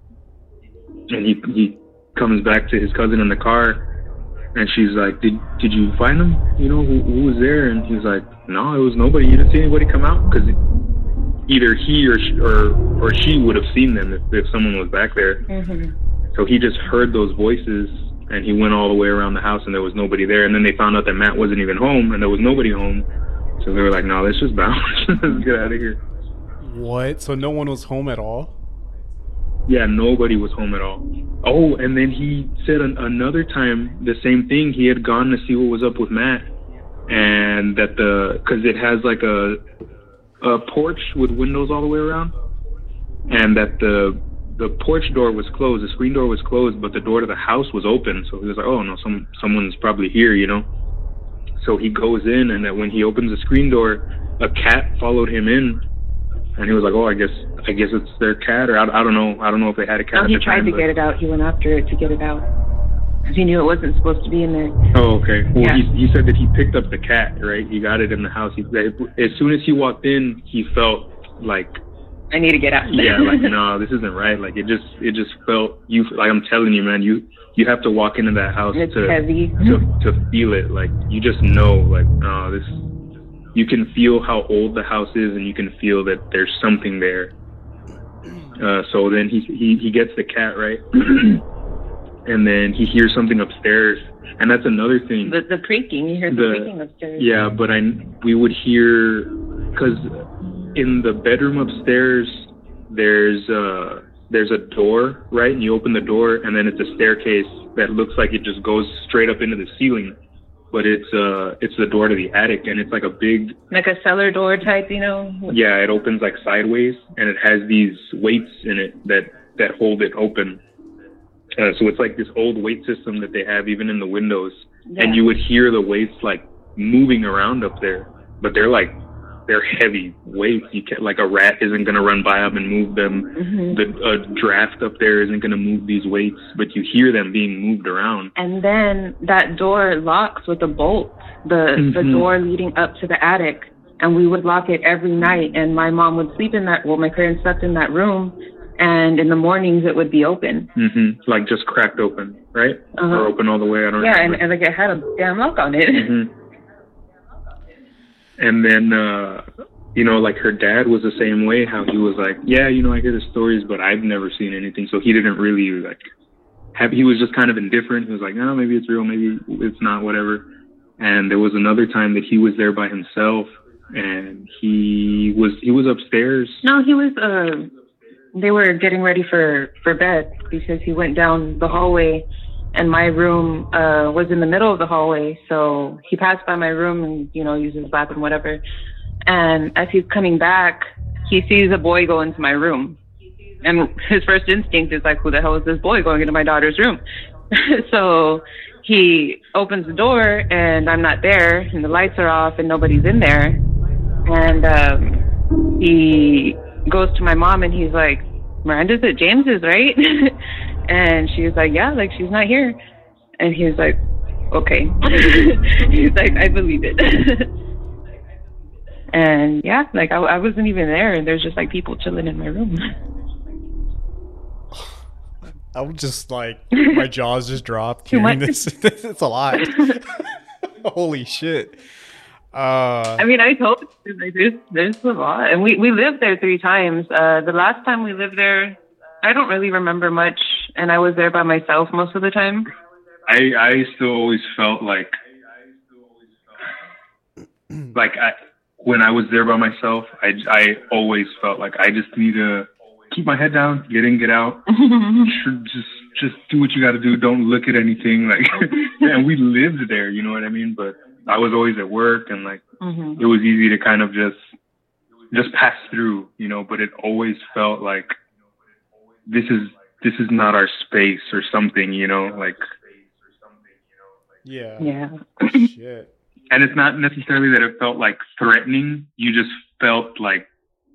and he he comes back to his cousin in the car, and she's like, "Did did you find him? You know who, who was there?" And he's like, "No, it was nobody. You didn't see anybody come out because either he or sh- or or she would have seen them if, if someone was back there." Mhm. So he just heard those voices and he went all the way around the house and there was nobody there. And then they found out that Matt wasn't even home and there was nobody home. So they were like, no, let's just bounce. let's get out of here. what? So no one was home at all? Yeah, nobody was home at all. Oh, and then he said an- another time the same thing. He had gone to see what was up with Matt and that the, cause it has like a, a porch with windows all the way around and that the the porch door was closed, the screen door was closed, but the door to the house was open. So he was like, "Oh no, some someone's probably here," you know. So he goes in, and that when he opens the screen door, a cat followed him in, and he was like, "Oh, I guess I guess it's their cat, or I, I don't know, I don't know if they had a cat." No, he tried time, to but- get it out. He went after it to get it out because he knew it wasn't supposed to be in there. Oh, okay. Well, Yeah. he, he said that he picked up the cat, right? He got it in the house. He, as soon as he walked in, he felt like, I need to get out. yeah, like no, this isn't right. Like it just, it just felt you. Like I'm telling you, man, you you have to walk into that house it's to heavy. to to feel it. Like you just know, like no, this. You can feel how old the house is, and you can feel that there's something there. Uh, so then he he he gets the cat right, and then he hears something upstairs, and that's another thing. The, the creaking, you hear the, The- creaking upstairs. Yeah, but I we would hear because in the bedroom upstairs there's uh there's a door right, and you open the door, and then it's a staircase that looks like it just goes straight up into the ceiling, but it's uh it's the door to the attic, and it's like a big Like a cellar door type, you know? yeah, it opens like sideways, and it has these weights in it that that hold it open. Uh, so it's like this old weight system that they have even in the windows Yeah. and you would hear the weights like moving around up there, but they're like they're heavy weights. You can't like a rat isn't gonna run by them and move them. Mhm. The a draft up there isn't gonna move these weights, but you hear them being moved around. And then that door locks with a bolt, the the Mhm. door leading up to the attic. And we would lock it every night. And my mom would sleep in that. Well, my parents slept in that room, and in the mornings it would be open. hmm Like just cracked open, right? Uh-huh. Or open all the way. I don't Yeah, and, and like it had a damn lock on it. hmm And then, uh, you know, like her dad was the same way. How he was like, yeah, you know, I hear the stories, but I've never seen anything. So he didn't really like have. He was just kind of indifferent. He was like, no, maybe it's real, maybe it's not, whatever. And there was another time that he was there by himself, and he was he was upstairs. No, he was. Uh, they were getting ready for for bed because he went down the hallway, and my room uh was in the middle of the hallway. So he passed by my room and you know used his bathroom, whatever. And as he's coming back, he sees a boy go into my room, and his first instinct is like, "Who the hell is this boy going into my daughter's room?" so he opens the door, and I'm not there, and the lights are off, and nobody's in there, and um, he goes to my mom and he's like, Miranda's at James's, right? and she's like, yeah, like she's not here. And he's like, okay. he's like, I believe it. and yeah, like I, I wasn't even there, and there's just like people chilling in my room. I would just like my jaws just dropped Too hearing much. this. it's a lot. Holy shit. Uh, I mean, I told you, like, there's there's a lot, and we we lived there three times. Uh, the last time we lived there, I don't really remember much, and I was there by myself most of the time. I I still always felt like like I when I was there by myself, I I always felt like I just need to keep my head down, get in, get out, just just do what you got to do. Don't look at anything. Like, and we lived there, you know what I mean. But I was always at work, and like hmm it was easy to kind of just just pass through, you know. But it always felt like this is this is not our space or something, you know. Like, yeah. Yeah. Shit. and it's not necessarily that it felt like threatening. You just felt like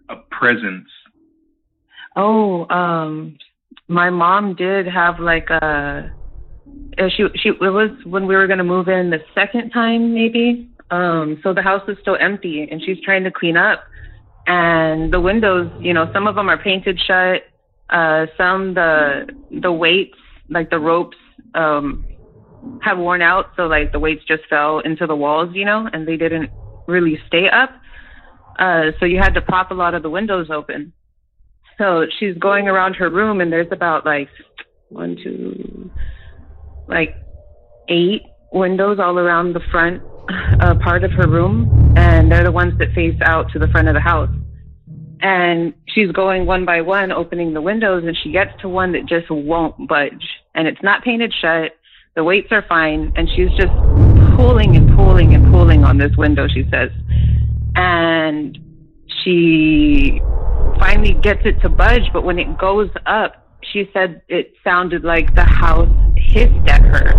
a presence. Oh, um, my mom did have like a. uh, She she it was when we were gonna move in the second time maybe. Um, so the house is still empty and she's trying to clean up, and the windows, you know, some of them are painted shut. Uh, some the the weights like the ropes um have worn out, so like the weights just fell into the walls, you know, and they didn't really stay up. Uh, so you had to pop a lot of the windows open. So she's going around her room, and there's about like one, two, like eight windows all around the front uh, part of her room, and they're the ones that face out to the front of the house. And she's going one by one, opening the windows, and she gets to one that just won't budge, and it's not painted shut. The weights are fine, and she's just pulling and pulling and pulling on this window. She says, and she finally gets it to budge, but when it goes up, she said it sounded like the house hissed at her.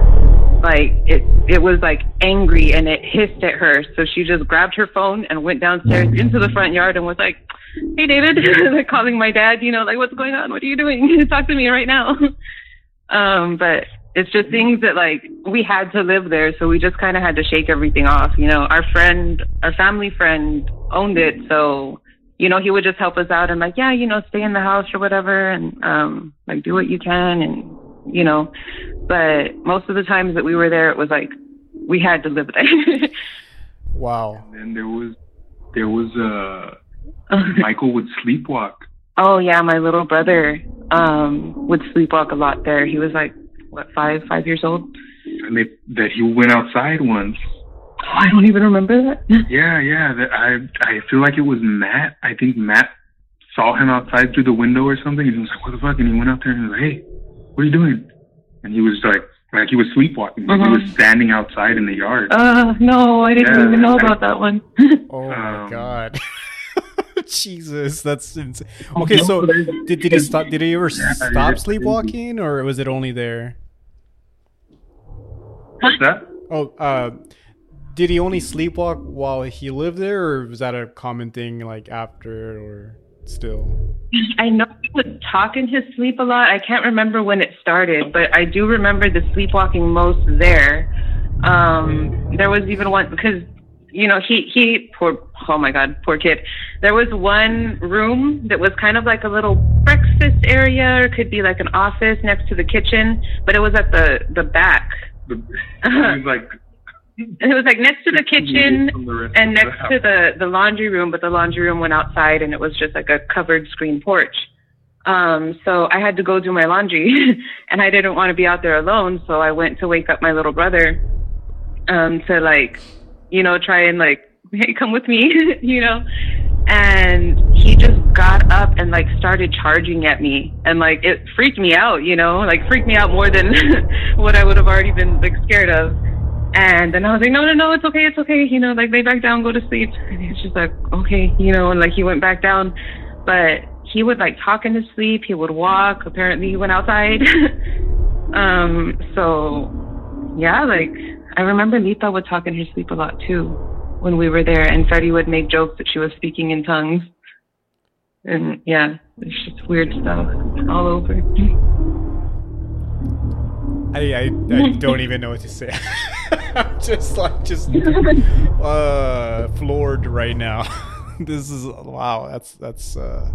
Like it, it was like angry and it hissed at her. So she just grabbed her phone and went downstairs into the front yard and was like, "Hey, David," like calling my dad. You know, like, "What's going on? What are you doing? Talk to me right now." um, but it's just things that like we had to live there, so we just kind of had to shake everything off. You know, our friend, our family friend, owned it, so you know he would just help us out and like, yeah, you know, stay in the house or whatever, and um, like do what you can, and you know. But most of the times that we were there, it was like we had to live there. Wow. And then there was there was uh Michael would sleepwalk. oh yeah, my little brother um would sleepwalk a lot there. He was like what five five years old. And they, that he went outside once. Oh, I don't even remember that. Yeah, yeah. That I I feel like it was Matt. I think Matt saw him outside through the window or something, and he was like, "What the fuck?" And he went out there and he was like, "Hey, what are you doing?" And he was like, like he was sleepwalking. Like, Uh-huh. He was standing outside in the yard. Uh no, I didn't Yeah, even know I- about that one. Oh my Um, god. Jesus, that's insane. Okay, so did, did he stop? Did he ever stop sleepwalking, or was it only there? What's that? Oh, uh, did he only sleepwalk while he lived there, or was that a common thing like after or still? I know he would talk in his sleep a lot. I can't remember when it started, but I do remember the sleepwalking most there. Um, there was even one because you know he he poor oh my god poor kid. There was one room that was kind of like a little breakfast area, or could be like an office next to the kitchen, but it was at the the back. The, he was like It was like next to the kitchen the and the next to the the laundry room, but the laundry room went outside and it was just like a covered screen porch. Um, so I had to go do my laundry, and I didn't want to be out there alone, so I went to wake up my little brother, um, to like, you know, try and like, hey, come with me, you know. And he just got up and like started charging at me, and like it freaked me out, you know, like freaked me out more than what I would have already been like scared of. And then I was like, no, no, no, it's okay, it's okay. You know, like lay back down, go to sleep. And he's just like, okay, you know, and like he went back down. But he would like talk in his sleep. He would walk. Apparently he went outside. um, so yeah, like I remember Lita would talk in her sleep a lot too when we were there. And Freddie would make jokes that she was speaking in tongues. And yeah, it's just weird stuff all over. I, I, I don't even know what to say. I'm just like just uh floored right now. this is wow. That's that's uh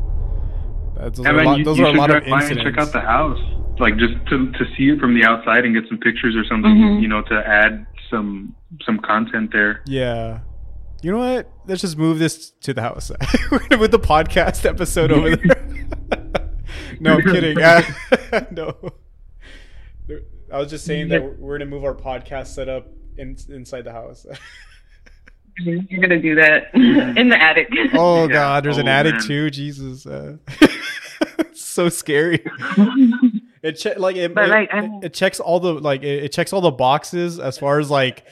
that's those Yeah, are a lot, you, those you are a should lot of and incidents. check out the house, like just to to see it from the outside and get some pictures or something, Mhm. you know, to add some some content there. Yeah. You know what? Let's just move this to the house. We're gonna put the podcast episode over there. no, I'm kidding. Uh, no. There- I was just saying that we're- we're gonna move our podcast setup in, inside the house. You're gonna do that in the attic. oh Yeah. god, there's an Oh, attic man. too. Jesus, uh, it's so scary. It che- like it, But, like, it, it checks all the like it, it checks all the boxes as far as like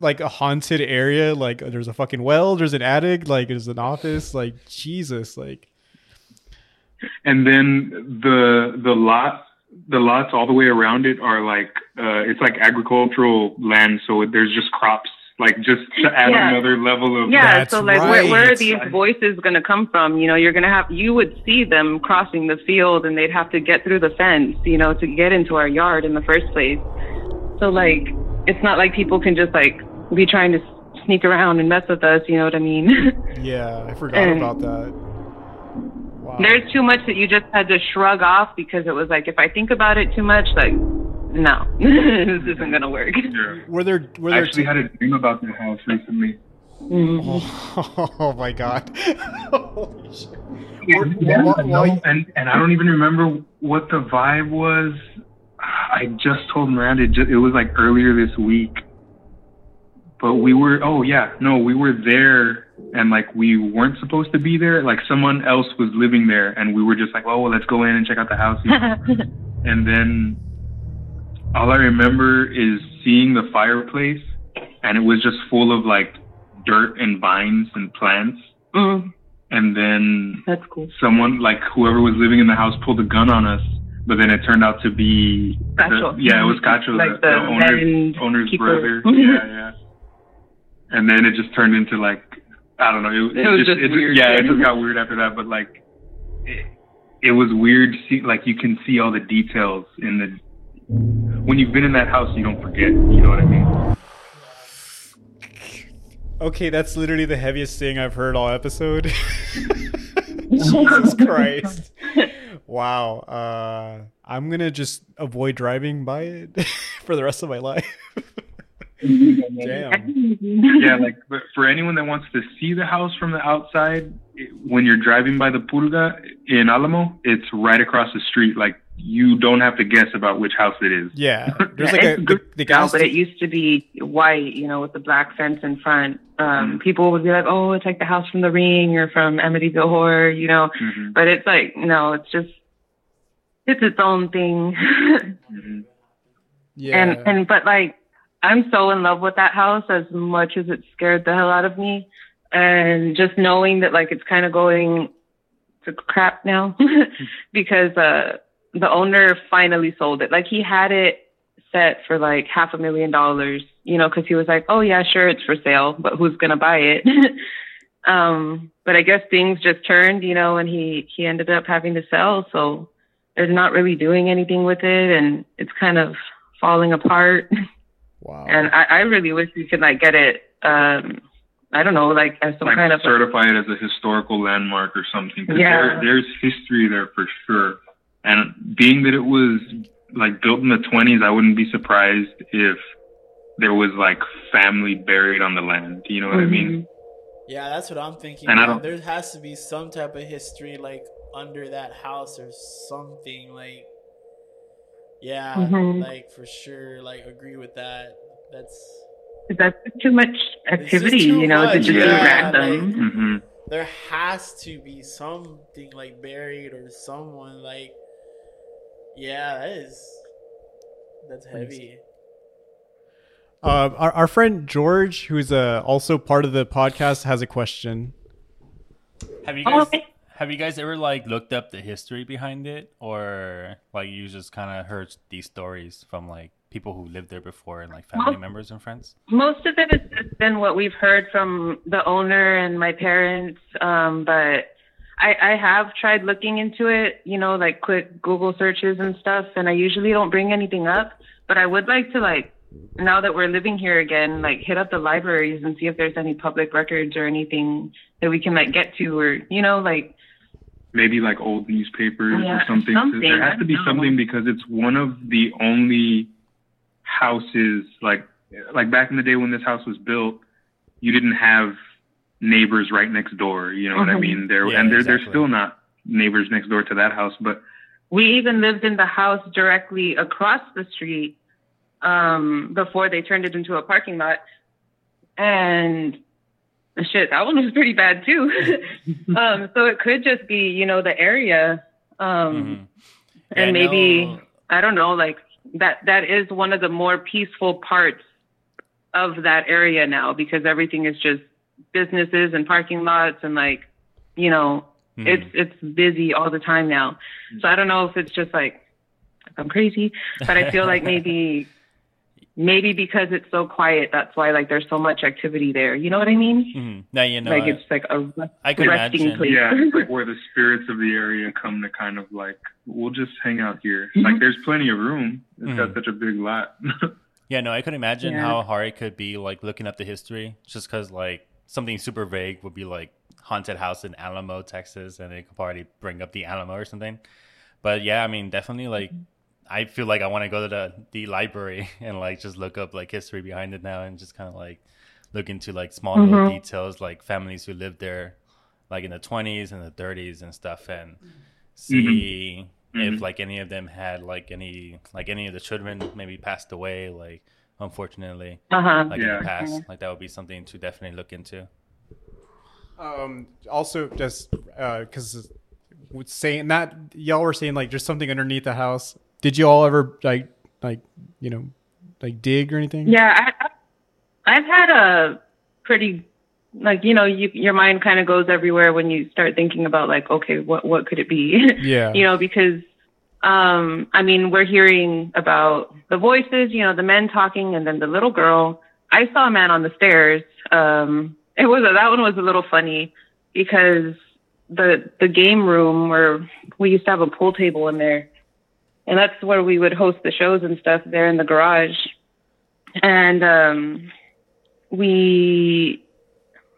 like a haunted area. Like there's a fucking well, there's an attic, like there's an office. Like Jesus, like And then the the lot the lots all the way around it are like uh it's like agricultural land, so there's just crops, like just to add Yeah. another level of Yeah, That's so like where, where are these voices going to come from? You know, you're going to have you would see them crossing the field and they'd have to get through the fence, you know, to get into our yard in the first place. So like it's not like people can just like be trying to sneak around and mess with us, you know what I mean? yeah, I forgot And- about that. Wow. There's too much that you just had to shrug off because it was like if I think about it too much like no, this isn't going to work. Yeah. were there were I actually t- had a dream about the house recently. Oh, oh my god. Holy shit. Yeah, Why- why- no, why- and and I don't even remember what the vibe was. I just told Miranda it, ju- it was like earlier this week, but we were oh yeah no we were there and like we weren't supposed to be there like someone else was living there and we were just like oh well let's go in and check out the house and then all I remember is seeing the fireplace and it was just full of like dirt and vines and plants mm, and then that's cool. someone like whoever was living in the house pulled a gun on us but then it turned out to be the- yeah, it was Cacho, Like the, the the owner's, owner's brother. yeah, yeah. And then it just turned into like I don't know. It, It was just, just it, weird. Yeah, it just got weird after that. But like, it, it was weird. See, like you can see all the details in the. When you've been in that house, you don't forget. You know what I mean? Okay, that's literally the heaviest thing I've heard all episode. Jesus Christ. Wow. Uh, I'm gonna just avoid driving by it for the rest of my life. Damn. yeah, like but for anyone that wants to see the house from the outside, it, when you're driving by the Pulga in Alamo, it's right across the street. Like you don't have to guess about which house it is. Yeah. There's like a the, good the now, gas but it used to be white, you know, with the black fence in front. Um, people would be like, "Oh, it's like the house from The Ring or from Amityville Horror," you know. hmm But it's like, no, it's just, it's its own thing. hmm yeah. and and but like, I'm so in love with that house as much as it scared the hell out of me, and just knowing that like it's kind of going to crap now because uh the owner finally sold it. Like he had it set for like half a million dollars, you know, because he was like, oh yeah, sure, it's for sale, but who's gonna buy it? um, but I guess things just turned, you know, and he he ended up having to sell. So they're not really doing anything with it, and it's kind of falling apart. wow. And I, I really wish we could like get it. Um, I don't know, like as some Like kind of certify it as a historical landmark or something. 'cause Yeah. there, there's history there for sure. And being that it was like built in the 20s, I wouldn't be surprised if there was like family buried on the land. You know what I mean? Mhm. Yeah, that's what I'm thinking. And I don't- There has to be some type of history like under that house or something like. Yeah, Mhm. like for sure. Like agree with that. That's That's too much activity, too you know, to much, just be yeah, random. hmm there has to be something like buried or someone like. Yeah, that is. That's heavy. Uh, our, our friend George, who's uh, also part of the podcast, has a question. Have you Oh, guys okay. Have you guys ever like looked up the history behind it, or like you just kind of heard these stories from like people who lived there before and like family Most- members and friends? Most of it has just been what we've heard from the owner and my parents, um, but I, I have tried looking into it, you know, like quick Google searches and stuff, and I usually don't bring anything up. But I would like to like now that we're living here again, like hit up the libraries and see if there's any public records or anything that we can like get to, or you know, like Maybe like old newspapers or something. something, There has to be something because it's one of the only houses like like back in the day when this house was built, you didn't have neighbors right next door. You know what I Mhm. mean? There Yeah, and there, there's still not neighbors next door to that house, but We even lived in the house directly across the street um, before they turned it into a parking lot. And shit, that one was pretty bad too. um, so it could just be, you know, the area. Um, Mhm. Yeah, And maybe, know- I don't know, like that, that is one of the more peaceful parts of that area now because everything is just businesses and parking lots and like, you know, Mhm. it's it's busy all the time now. So I don't know if it's just like I'm crazy, but I feel like maybe maybe because it's so quiet, that's why like there's so much activity there. You know what I mean? Mhm. Now you know. like I- it's like a re- I could resting imagine. place. yeah, it's like where the spirits of the area come to kind of like we'll just hang out here. Like there's plenty of room. It's got Mhm. such a big lot. Yeah, no, I could imagine Yeah. how hard it could be like looking up the history, just because like something super vague would be like haunted house in Alamo, Texas, and it could probably bring up the Alamo or something. But yeah, I mean, definitely like I feel like I want to go to the the library and like just look up like history behind it now and just kind of like look into like small little Mhm. details like families who lived there like in the 20s and the 30s and stuff and see if Mhm. like any of them had like any like any of the children maybe passed away like unfortunately Uh huh. like in the past like that would be something to definitely look into Um, also, just uh because saying that y'all were saying like there's something underneath the house. Did you all ever like like you know like dig or anything? Yeah, I, I've had a pretty like you know you, your mind kind of goes everywhere when you start thinking about like okay what what could it be Yeah. you know because um, I mean, we're hearing about the voices, you know, the men talking, and then the little girl. I saw a man on the stairs. Um, it was a, that one was a little funny because the the game room where we used to have a pool table in there, and that's where we would host the shows and stuff there in the garage. And um, we,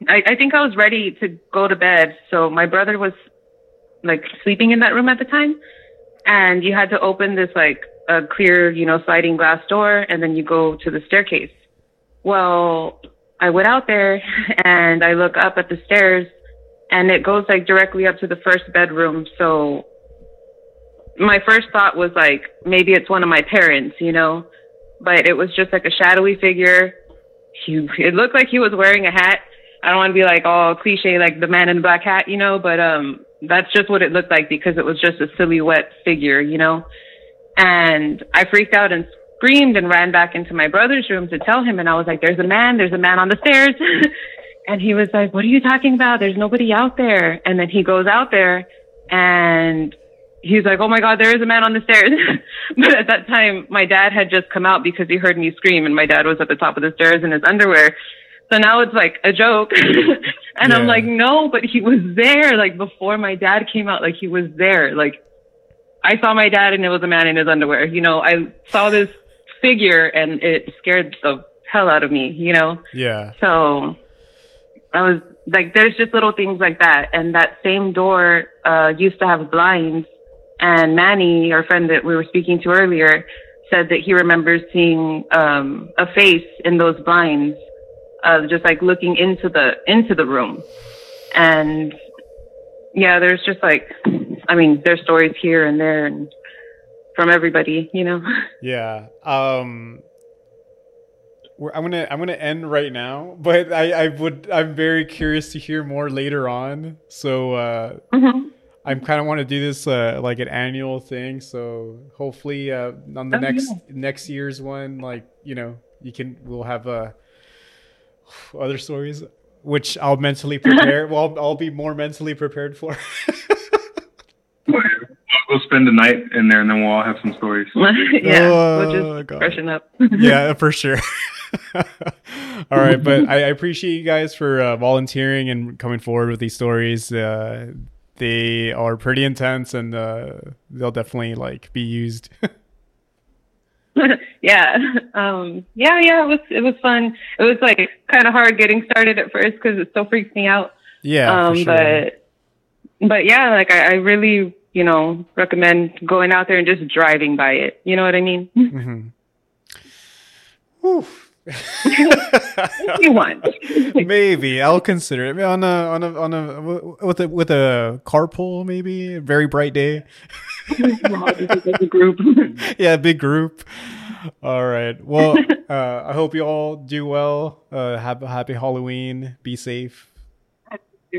I, I think I was ready to go to bed. So my brother was like sleeping in that room at the time, and you had to open this like a clear, you know, sliding glass door, and then you go to the staircase. Well, I went out there and I look up at the stairs and it goes like directly up to the first bedroom. So my first thought was like, maybe it's one of my parents, you know, but it was just like a shadowy figure. He, it looked like he was wearing a hat. I don't want to be like all cliche, like the man in the black hat, you know, but, um, that's just what it looked like because it was just a silhouette figure, you know, and I freaked out and screamed and ran back into my brother's room to tell him. And I was like, there's a man, there's a man on the stairs. and he was like, what are you talking about? There's nobody out there. And then he goes out there and he's like, oh my God, there is a man on the stairs. but at that time, my dad had just come out because he heard me scream and my dad was at the top of the stairs in his underwear. So now it's like a joke. and I'm like, no, but he was there. Like before my dad came out, like he was there. Like I saw my dad and it was a man in his underwear. You know, I saw this figure and it scared the hell out of me, you know? Yeah. So I was like, there's just little things like that. And that same door, uh, used to have blinds. And Manny, our friend that we were speaking to earlier, said that he remembers seeing, um, a face in those blinds, uh, just like looking into the, into the room. And yeah, there's just like, I mean, there's stories here and there and from everybody, you know? Yeah. Um I'm gonna I'm gonna end right now, but I, I would I'm very curious to hear more later on. So uh Mhm. I kind of want to do this uh, like an annual thing. So hopefully uh, on the Oh, next yeah. next year's one, like you know, you can we'll have uh, other stories, which I'll mentally prepare. well, I'll, I'll be more mentally prepared for. We'll spend the night in there, and then we'll all have some stories. yeah, Oh, we'll just God. freshen up. yeah, for sure. All right, but I, I appreciate you guys for uh, volunteering and coming forward with these stories. Uh, they are pretty intense, and uh, they'll definitely like be used. yeah, um, yeah, yeah. It was it was fun. It was like kind of hard getting started at first because it still freaks me out. yeah, um, sure. but but yeah, like I, I really you know recommend going out there and just driving by it. You know what I mean? Mhm. If you want. maybe I'll consider it on a on a on a with a with a carpool. Maybe a very bright day. Group. yeah, big group. All right. Well, uh, I hope you all do well. Uh, have a happy Halloween. Be safe.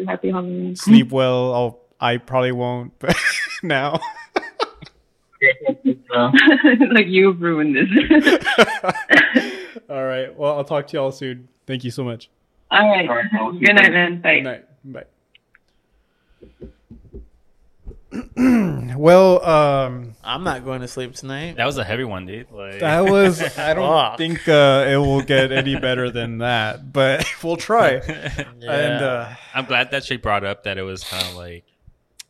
Happy Halloween. Sleep well. I'll. I probably won't, but now. like you've ruined this. all right. Well, I'll talk to y'all soon. Thank you so much. All right. All right, I'll see you Good night, man. Bye. Good night. Bye. well, um, I'm not going to sleep tonight. That was a heavy one, dude. Like, that was. I don't Fuck. think uh, it will get any better than that, but we'll try. Yeah. And uh, I'm glad that she brought up that it was kind of like,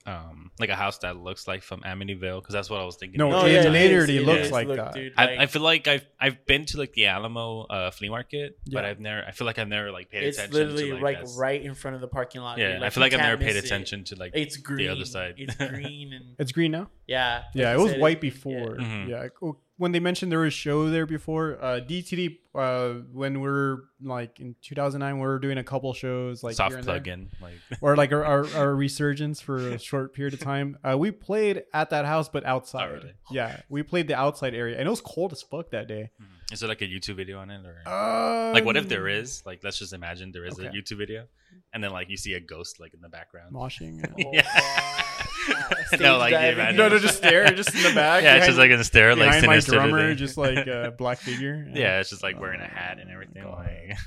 um, like a house that looks like from Amityville because that's what I was thinking. No, of. Oh, it yeah, it literally it looks like Look, that. dude, I, like, I feel like I've I've been to like the Alamo uh, flea market, but I've never. I feel like I've never like paid it's attention. literally to, like, It's literally like right in front of the parking lot. Yeah, dude. I feel like I've never paid miss it. attention to like. It's green. The other side. It's green and It's green now. yeah. Yeah, it was white it- before. yeah. Mhm. Yeah, oh, when they mentioned there was a show there before, uh, DTD. Uh, when we're like in 2009, we were doing a couple shows like soft plug in, like or like our, our, our resurgence for a short period of time. Uh, we played at that house, but outside. really? Yeah, we played the outside area, and it was cold as fuck that day. is there like a YouTube video on it or Uh, like what if there is like let's just imagine there is a YouTube video and then like you see a ghost like in the background. moshing? Oh, Yeah. Stage no, like you diving. imagine. no, no, just stare, just in the back. yeah, it's behind- just like in the stair, like behind my drummer, thing. just like a black figure. yeah, it's just like wearing a Oh hat and everything. Oh God. Like,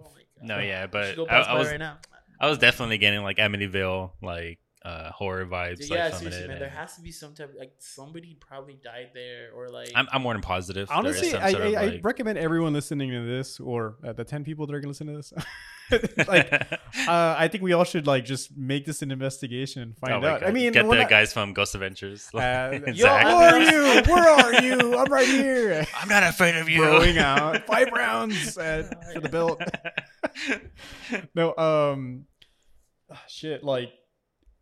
Oh no, yeah, but I, I was right now. I was definitely getting like Amityville like uh, horror vibes. Dude, like, yeah, seriously, man. There has to be some type like somebody probably died there or like. I'm, I'm more than positive. Honestly, some I, sort of, I, I like- recommend everyone listening to this, or uh, the ten people that are gonna listen to this, like, uh, I think we all should like just make this an investigation and Oh find my out. I mean, get the I- guys from Ghost Adventures. Uh, and Yo, Where are you? Where are you? I'm right here. I'm not afraid of you. Going out five rounds uh, for the belt. No, um, ah, shit. Like,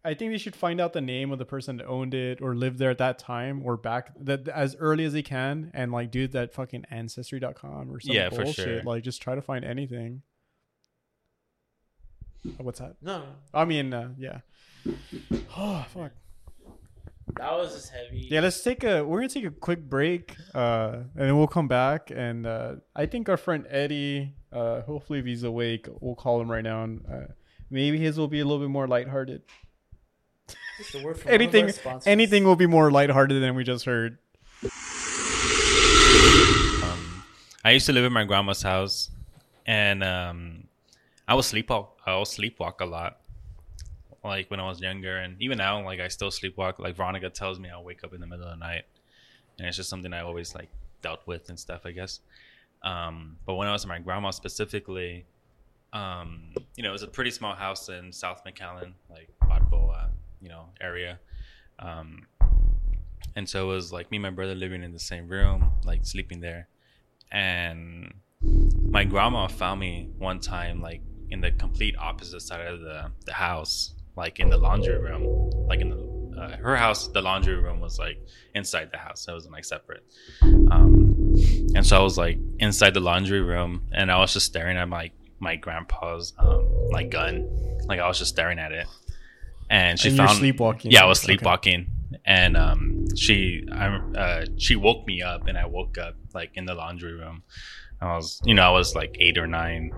I think they should find out the name of the person that owned it or lived there at that time or back that as early as they can and like do that fucking ancestry.com or some Yeah, for bullshit. sure. Like, just try to find anything. Oh, What's that? no, I mean, uh, yeah. Oh fuck. that was just heavy. Yeah, let's take a. We're gonna take a quick break, uh, and then we'll come back. And uh, I think our friend Eddie, uh, hopefully if he's awake, we'll call him right now. And, uh, maybe his will be a little bit more lighthearted. Anything, sponsors. anything will be more lighthearted than we just heard. Um, I used to live in my grandma's house, and um, I was sleepwalk. I was sleepwalk a lot, like when I was younger, and even now, like I still sleepwalk. Like Veronica tells me, I'll wake up in the middle of the night, and it's just something I always like dealt with and stuff. I guess. Um, but when I was in my grandma specifically, um, you know, it was a pretty small house in South McAllen, like Balboa, you know, area. Um, and so it was like me and my brother living in the same room, like sleeping there. And my grandma found me one time, like in the complete opposite side of the, the house, like in the laundry room. Like in the uh, her house, the laundry room was like inside the house. It wasn't like separate. Um, and so I was like inside the laundry room, and I was just staring at my my grandpa's um, like gun. Like I was just staring at it. And she and found sleepwalking. yeah, I was Okay. sleepwalking, and um, she, I, uh, she woke me up, and I woke up like in the laundry room. I was, you know, I was like eight or nine,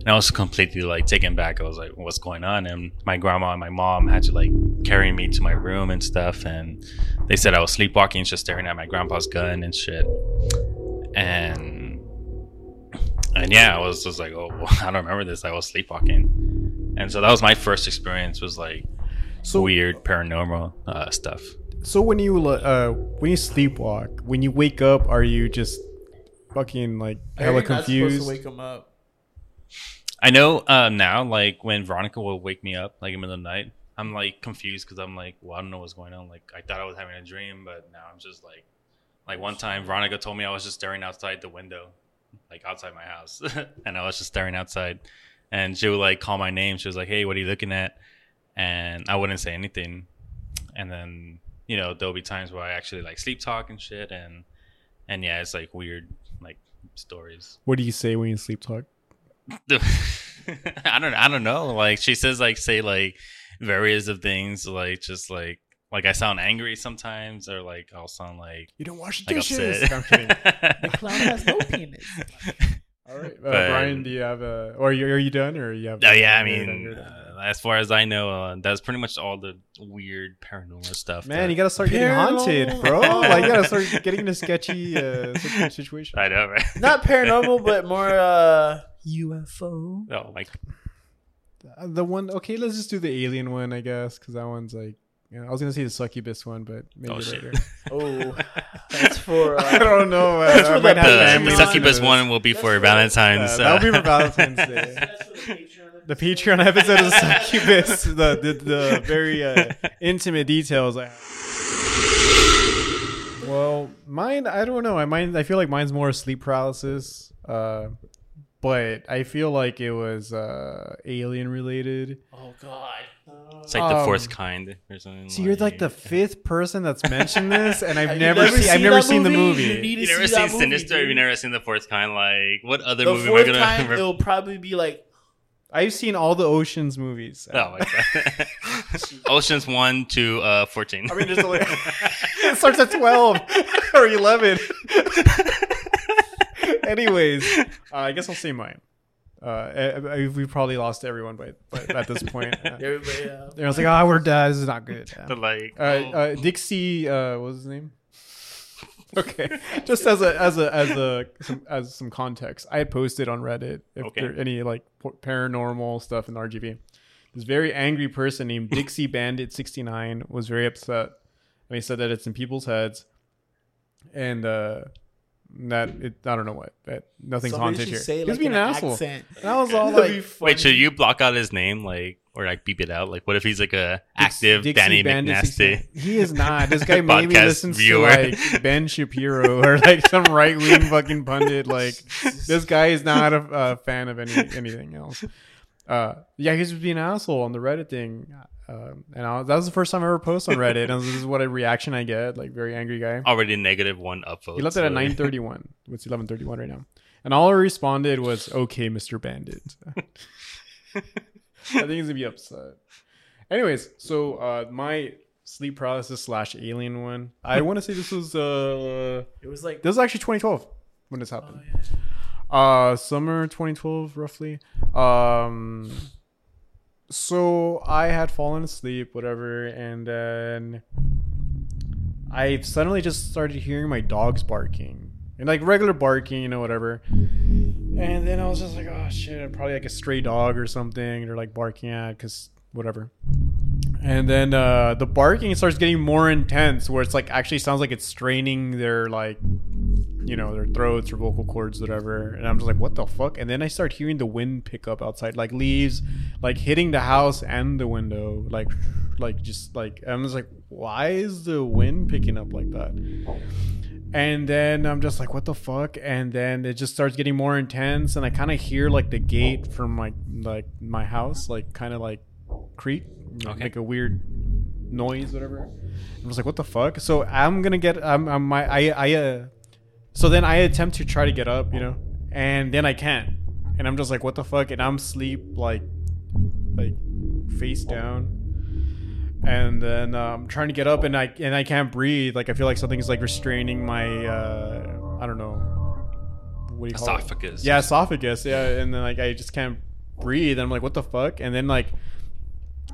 and I was completely like taken back. I was like, "What's going on?" And my grandma and my mom had to like carry me to my room and stuff, and they said I was sleepwalking, just staring at my grandpa's gun and shit. And and yeah, I was just like, "Oh, well, I don't remember this. I was sleepwalking." And so that was my first experience. Was like So weird paranormal uh, stuff. So when you uh when you sleepwalk, when you wake up, are you just fucking like Are hella you not supposed confused? to wake him up. I know uh, now, like when Veronica will wake me up, like in the middle of the night, I'm like confused because I'm like, well, I don't know what's going on. Like I thought I was having a dream, but now I'm just like, like one time Veronica told me I was just staring outside the window, like outside my house, and I was just staring outside, and she would like call my name. She was like, "Hey, what are you looking at?" And I wouldn't say anything, and then you know there'll be times where I actually like sleep talk and shit, and and yeah, it's like weird like stories. What do you say when you sleep talk? I don't I don't know. Like she says like say like various of things like just like like I sound angry sometimes or like I'll sound like You don't wash like dishes. upset. I'm kidding. The clown has no penis. All right, uh, But- Brian, do you have a? Or are you, are you done? Or you have? Oh yeah, I mean uh, as far as I know uh, that's pretty much all the weird paranormal stuff. Man, that- you gotta start getting haunted, bro. like you gotta start getting into sketchy uh, situ- situations. I know, right? Not paranormal, but more uh UFO. Oh, like Uh, The one, okay, let's just do the alien one, I guess, because that one's like, you know, I was gonna say the succubus one, but maybe Oh, later. Oh, that's for. Uh, I don't know. That's for the the, the succubus one will be That's for for- Valentine's. this. Uh, that'll be for Valentine's Day. That's for the Patreon. Episode of Succubus, the the, the very uh, intimate details. Well, mine, I don't know. I mine, I feel like mine's more sleep paralysis. Uh, but I feel like it was uh, alien related. Oh God. It's like the Um, fourth kind or something. So you're like the fifth person that's mentioned this, and I've never, never seen. I've never that seen the movie? movie. You need to You never see seen that movie, Sinister? Have you dude. never seen the fourth kind? Like, what other The movie am I fourth gonna? kind, it'll probably be like I've seen all the Ocean's movies. Oh my god. Oceans one to uh fourteen. I mean, there's only it starts at twelve or eleven. Anyways, uh, I guess I'll see mine. Uh, I, I, we probably lost everyone by, by at this point. Uh, everybody. Uh, I was like, "Oh, we're dead. This is not good." The, like Uh, oh. uh, Dixie, uh, what was his name? Okay, just as a as a as a some, as some context, I had posted on Reddit if Okay. there any like paranormal stuff in RGV. this very angry person named Dixie Bandit 69 was very upset. And he said that it's in people's heads. And uh that it I don't know what. But nothing's Somebody haunted here. say, He like, was being an an asshole. accent. And I was all That'd be like. Wait, should you block out his name, like, or like beep it out? Like, what if he's like a active Dixie Danny Bandit McNasty? 69. He is not. This guy maybe Podcast listens viewer. to like Ben Shapiro or like some right wing fucking pundit. Like this guy is not a uh, fan of any anything else. Uh, yeah, he's just being an asshole on the Reddit thing. Um, and I, that was the first time I ever post on Reddit, and this is what a reaction I get. Like very angry guy. Already negative one upvote. He left it at nine thirty one. It's eleven thirty one right now, and all I responded was "Okay, Mister Bandit." I think he's gonna be upset. Anyways, so uh, my sleep paralysis slash alien one. I want to say this was uh It was like this was actually 2012 when this oh, happened. yeah. Uh, summer 2012 roughly. Um, so I had fallen asleep, whatever, and then I suddenly just started hearing my dogs barking and like regular barking, you know, whatever. And then I was just like, oh shit, probably like a stray dog or something. They're like barking at because whatever. And then uh, the barking starts getting more intense, where it's like actually sounds like it's straining their like, you know, their throats or vocal cords, whatever. And I'm just like, what the fuck? And then I start hearing the wind pick up outside, like leaves, like hitting the house and the window, like, like just like I'm just like, why is the wind picking up like that? And then I'm just like, what the fuck? And then it just starts getting more intense, and I kind of hear like the gate from like like my house, like kind of like creak, Okay. make a weird noise, whatever. I was like, what the fuck? So I'm gonna get I'm, I'm my I I uh, so then I attempt to try to get up, you know, and then I can't, and I'm just like, what the fuck? And I'm sleep like like face down and then uh, I'm trying to get up and I and I can't breathe. Like I feel like something's like restraining my uh I don't know what do you call it? Esophagus. Yeah, esophagus. Yeah, and then like I just can't breathe. And I'm like, what the fuck? And then like,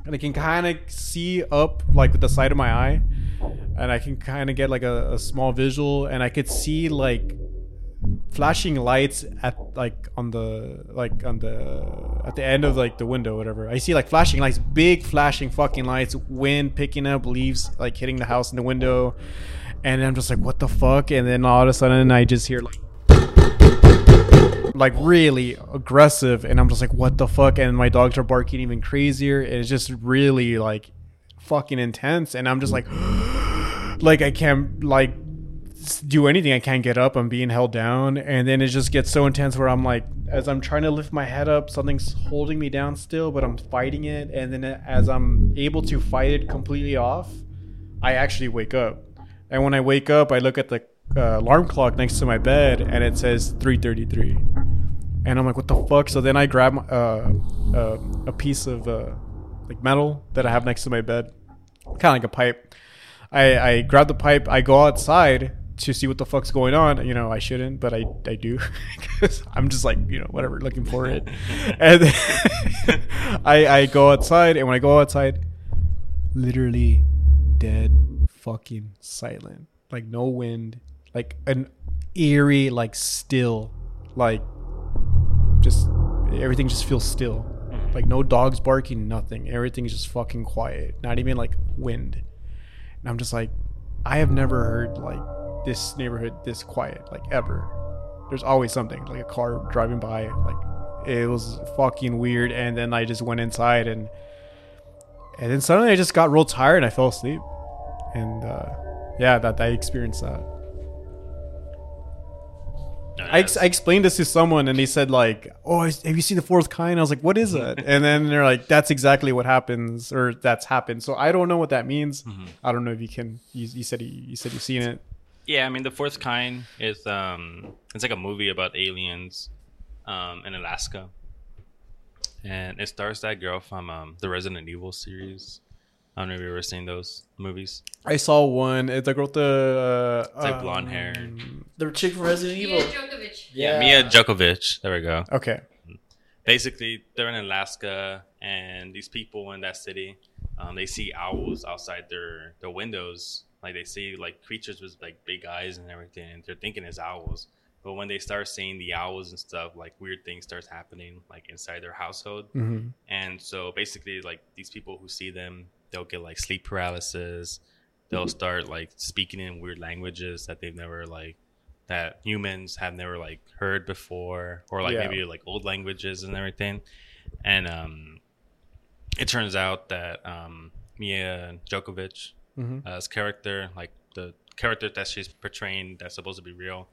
and I can kind of see up like with the side of my eye, and I can kind of get like a, a small visual, and I could see like flashing lights at like on the like on the at the end of like the window whatever. I see like flashing lights big flashing fucking lights wind picking up leaves like hitting the house in the window. And i'm just like what the fuck? And then all of a sudden i just hear like like really aggressive and i'm just like what the fuck? And my dogs are barking even crazier. And it's just really like fucking intense. And i'm just like like i can't like do anything. I can't get up. I'm being held down. And then it just gets so intense where i'm like as i'm trying to lift my head up something's holding me down still but i'm fighting it. And then as i'm able to fight it completely off i actually wake up. And when i wake up i look at the uh, alarm clock next to my bed and it says 333 and I'm like, what the fuck? So then I grab uh, uh, a piece of uh, like metal that I have next to my bed, kind of like a pipe. I, I grab the pipe. I go outside to see what the fuck's going on. You know, I shouldn't, but I, I do because I'm just like you know whatever looking for it. And then I I go outside, and when I go outside, literally dead fucking silent, like no wind, like an eerie, like still, like just everything just feels still. Like no dogs barking, nothing. Everything is just fucking quiet. Not even like wind. And I'm just like, I have never heard like this neighborhood this quiet, like ever. There's always something, like a car driving by. Like it was fucking weird. And then I just went inside and and then suddenly I just got real tired and I fell asleep. And uh yeah, that I experienced that. I, ex- I explained this to someone and they said like, "Oh, have you seen the fourth kind?" I was like, "What is that?" and then they're like, "That's exactly what happens, or that's happened." So I don't know what that means. Mhm. I don't know if you can. You, you said you, you said you've seen it. Yeah, I mean the fourth kind is um it's like a movie about aliens um in Alaska. And it stars that girl from um the Resident Evil series. I don't know if you've ever seen those movies. I saw one. It's like with the. Uh, It's like blonde hair. um, The chick from Resident Mia Evil. Jovovich. Yeah, Milla Jovovich. There we go. Okay. Basically, they're in Alaska, and these people in that city, um, they see owls outside their their windows. Like they see like creatures with like big eyes and everything, and they're thinking it's owls. But when they start seeing the owls and stuff, like weird things starts happening like inside their household. Mhm. And so basically, like these people who see them, they'll get like sleep paralysis. They'll start like speaking in weird languages that they've never like that humans have never like heard before, or like Yeah. maybe like old languages and everything. And um, it turns out that um, Milla Jovovich, Mhm. uh, character, like the character that she's portraying that's supposed to be real,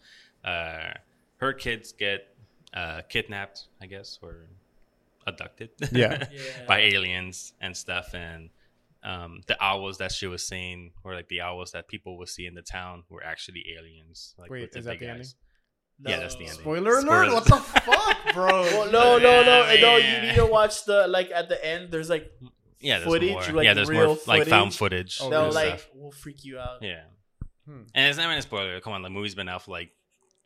uh, her kids get uh, kidnapped, I guess, or abducted Yeah. Yeah. by aliens and stuff. And um, the owls that she was seeing, or like the owls that people would see in the town, were actually aliens. Like Wait, is that the eyes. ending? Yeah, that's the ending. Spoiler Spoiler. alert! What the fuck, bro? Well, no, no, no, Yeah, no. You need to watch the like at the end. There's like Yeah, there's footage, more. like yeah, there's real more like found footage. footage. Oh, they'll like stuff. will freak you out. Yeah. Hmm. And it's not even a spoiler. Come on, the movie's been out for like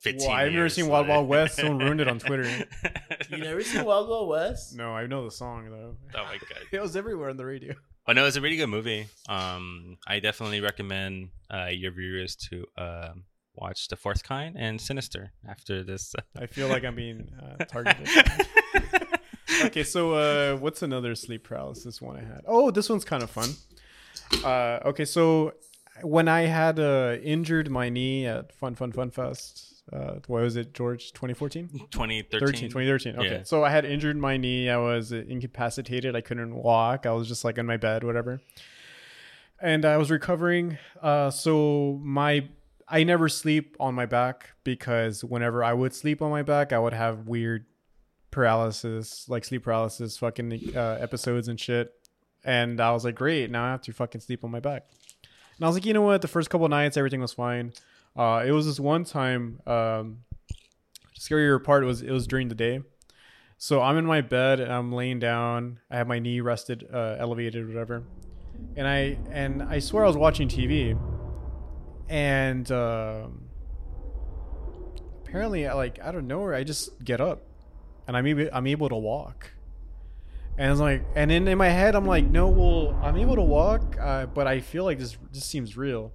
15 Well, I've never seen Wild Wild West. Someone ruined it on Twitter. You never seen Wild Wild West? No, I know the song though. Oh my god. It was everywhere on the radio. But no, it's a really good movie. Um, I definitely recommend uh, your viewers to uh, watch The Fourth Kind and Sinister after this. I feel like I'm being uh, targeted. okay, so uh, what's another sleep paralysis one I had? Oh, this one's kind of fun. Uh, okay, so when I had uh, injured my knee at Fun Fun Fun Fest, uh, what was it, George? 2014? 2013. 13, 2013. Okay. Yeah. So I had injured my knee. I was incapacitated. I couldn't walk. I was just like in my bed, whatever. And I was recovering. Uh, so my I never sleep on my back because whenever I would sleep on my back, I would have weird paralysis, like sleep paralysis, fucking uh, episodes and shit. And I was like, great, now I have to fucking sleep on my back. And I was like, you know what? The first couple nights, everything was fine. Uh, it was this one time. Um, scarier part was it was during the day. So I'm in my bed and I'm laying down. I have my knee rested, uh, elevated, whatever. And I and I swear I was watching TV. And um, apparently, I, like out of nowhere, I just get up, and I'm able I'm able to walk. And it's like, and then in my head, I'm like, no, well, I'm able to walk, uh, but I feel like this this seems real.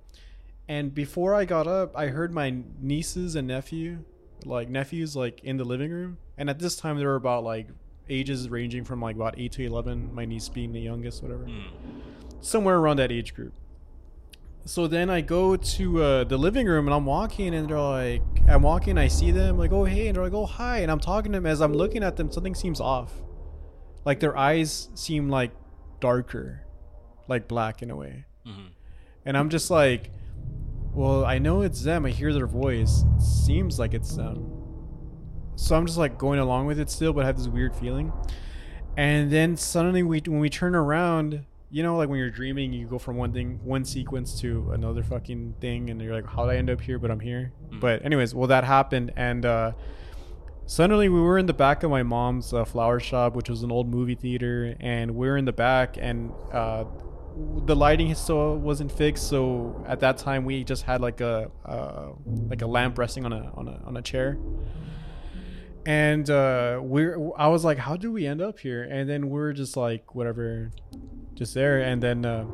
And before I got up, I heard my nieces and nephew, like nephews, like in the living room. And at this time, they were about like ages ranging from like about eight to eleven. My niece being the youngest, whatever, Mm. somewhere around that age group. So then I go to uh, the living room and I'm walking and they're like, I'm walking, I see them, like, oh hey, and they're like, oh hi, and I'm talking to them as I'm looking at them, something seems off. Like their eyes seem like darker, like black in a way. Mhm. And I'm just like, well, I know it's them. I hear their voice. It seems like it's them. So I'm just like going along with it still, but I have this weird feeling. And then suddenly, we when we turn around, you know, like when you're dreaming, you go from one thing, one sequence to another fucking thing, and you're like, how did I end up here? But I'm here. Mhm. But anyways, well, that happened, and uh, suddenly we were in the back of my mom's uh, flower shop, which was an old movie theater, and we are in the back, and uh, the lighting still wasn't fixed. So at that time, we just had like a uh, like a lamp resting on a on a on a chair. And uh, we're I was like, how do we end up here? And then we're just like, whatever, just there. And then uh,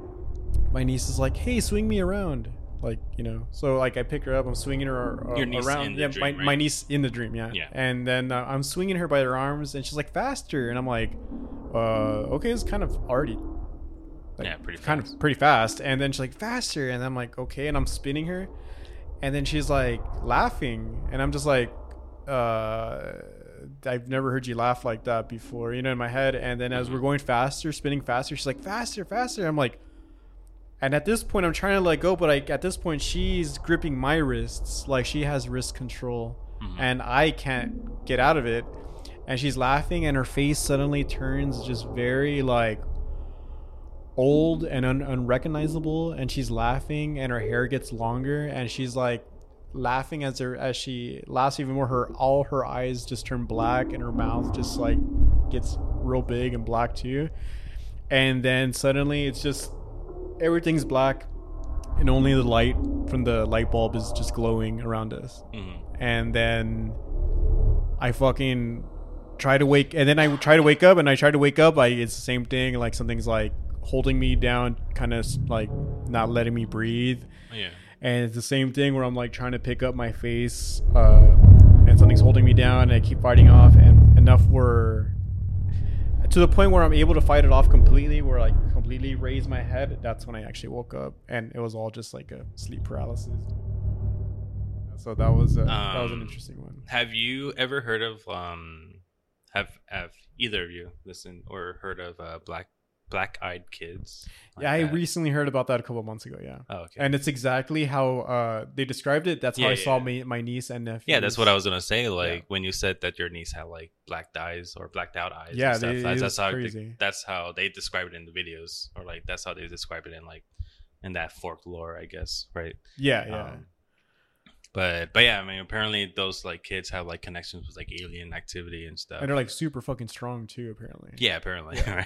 my niece is like, hey, swing me around. Like you know, so like I pick her up, I'm swinging her uh, Your niece around. yeah, dream, my, right? my niece in the dream, yeah. Yeah. And then uh, I'm swinging her by her arms, and she's like faster, and I'm like, uh, okay, it's kind of already like, Yeah, pretty kind fast. of pretty fast. And then she's like faster, and I'm like okay, and I'm spinning her, and then she's like laughing, and I'm just like, uh, I've never heard you laugh like that before, you know, in my head. And then as we're going faster, spinning faster, she's like faster, faster. I'm like, and at this point, I'm trying to let go, but like at this point, she's gripping my wrists, like she has wrist control, Mhm. and I can't get out of it. And she's laughing, and her face suddenly turns just very like old and un- unrecognizable. And she's laughing, and her hair gets longer, and she's like laughing as her as she laughs even more. Her all her eyes just turn black, and her mouth just like gets real big and black too. And then suddenly, it's just everything's black and only the light from the light bulb is just glowing around us Mhm. and then i fucking try to wake and then i try to wake up and i try to wake up i it's the same thing like something's like holding me down kind of like not letting me breathe Yeah. and it's the same thing where i'm like trying to pick up my face uh and something's holding me down, and I keep fighting off, and enough where to the point where I'm able to fight it off completely, where I completely raise my head. That's when I actually woke up, and it was all just like a sleep paralysis. So that was a, that was an Um, interesting one. Have you ever heard of um have have either of you listened or heard of uh black black eyed kids? Like yeah, I that? recently heard about that a couple months ago. Yeah. Oh, okay. And it's exactly how uh, they described it. That's how Yeah, I yeah, saw yeah. my, my niece and nephew. yeah, that's what I was gonna say. Like when you said that your niece had like blacked eyes or blacked out eyes. Yeah, and stuff, they- that's, that's how crazy. that's how they describe it in the videos, or like that's how they describe it in like in that folklore, I guess, right? Yeah, yeah. Um, but but yeah, I mean, apparently those like kids have like connections with like alien activity and stuff. and they're like super fucking strong too, apparently. yeah, apparently. Yeah.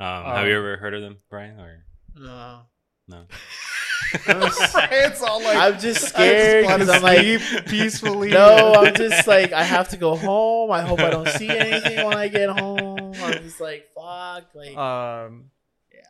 Right? um, have you Um, ever heard of them, Brian? Or No. no? it's all like I'm just scared I just I'm like- peacefully. No, I'm just like I have to go home. I hope I don't see anything when I get home. I'm just like fuck. Like Um, Yeah.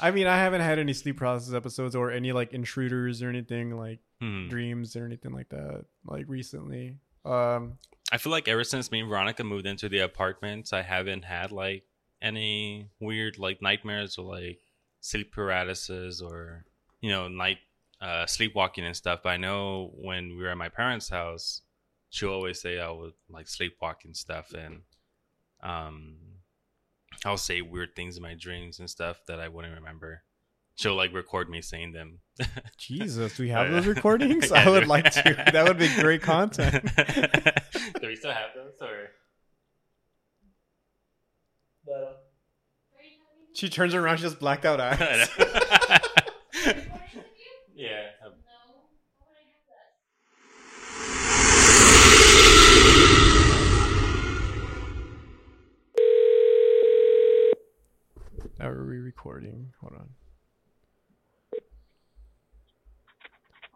I mean, I haven't had any sleep paralysis episodes or any like intruders or anything like Hmm. dreams or anything like that like recently. Um, I feel like ever since me and Veronica moved into the apartment, I haven't had like any weird like nightmares or like sleep paralysis or you know night uh, sleepwalking and stuff. But I know when we were at my parents' house, she'll always say I would like sleepwalk and stuff, and um, I'll say weird things in my dreams and stuff that I wouldn't remember. She'll like record me saying them. Jesus, do we have Oh, those recordings? Yeah, I would like to. That would be great content. Do we still have those or? She turns around, she just blacked out eyes. yeah. Are we recording? Hold on.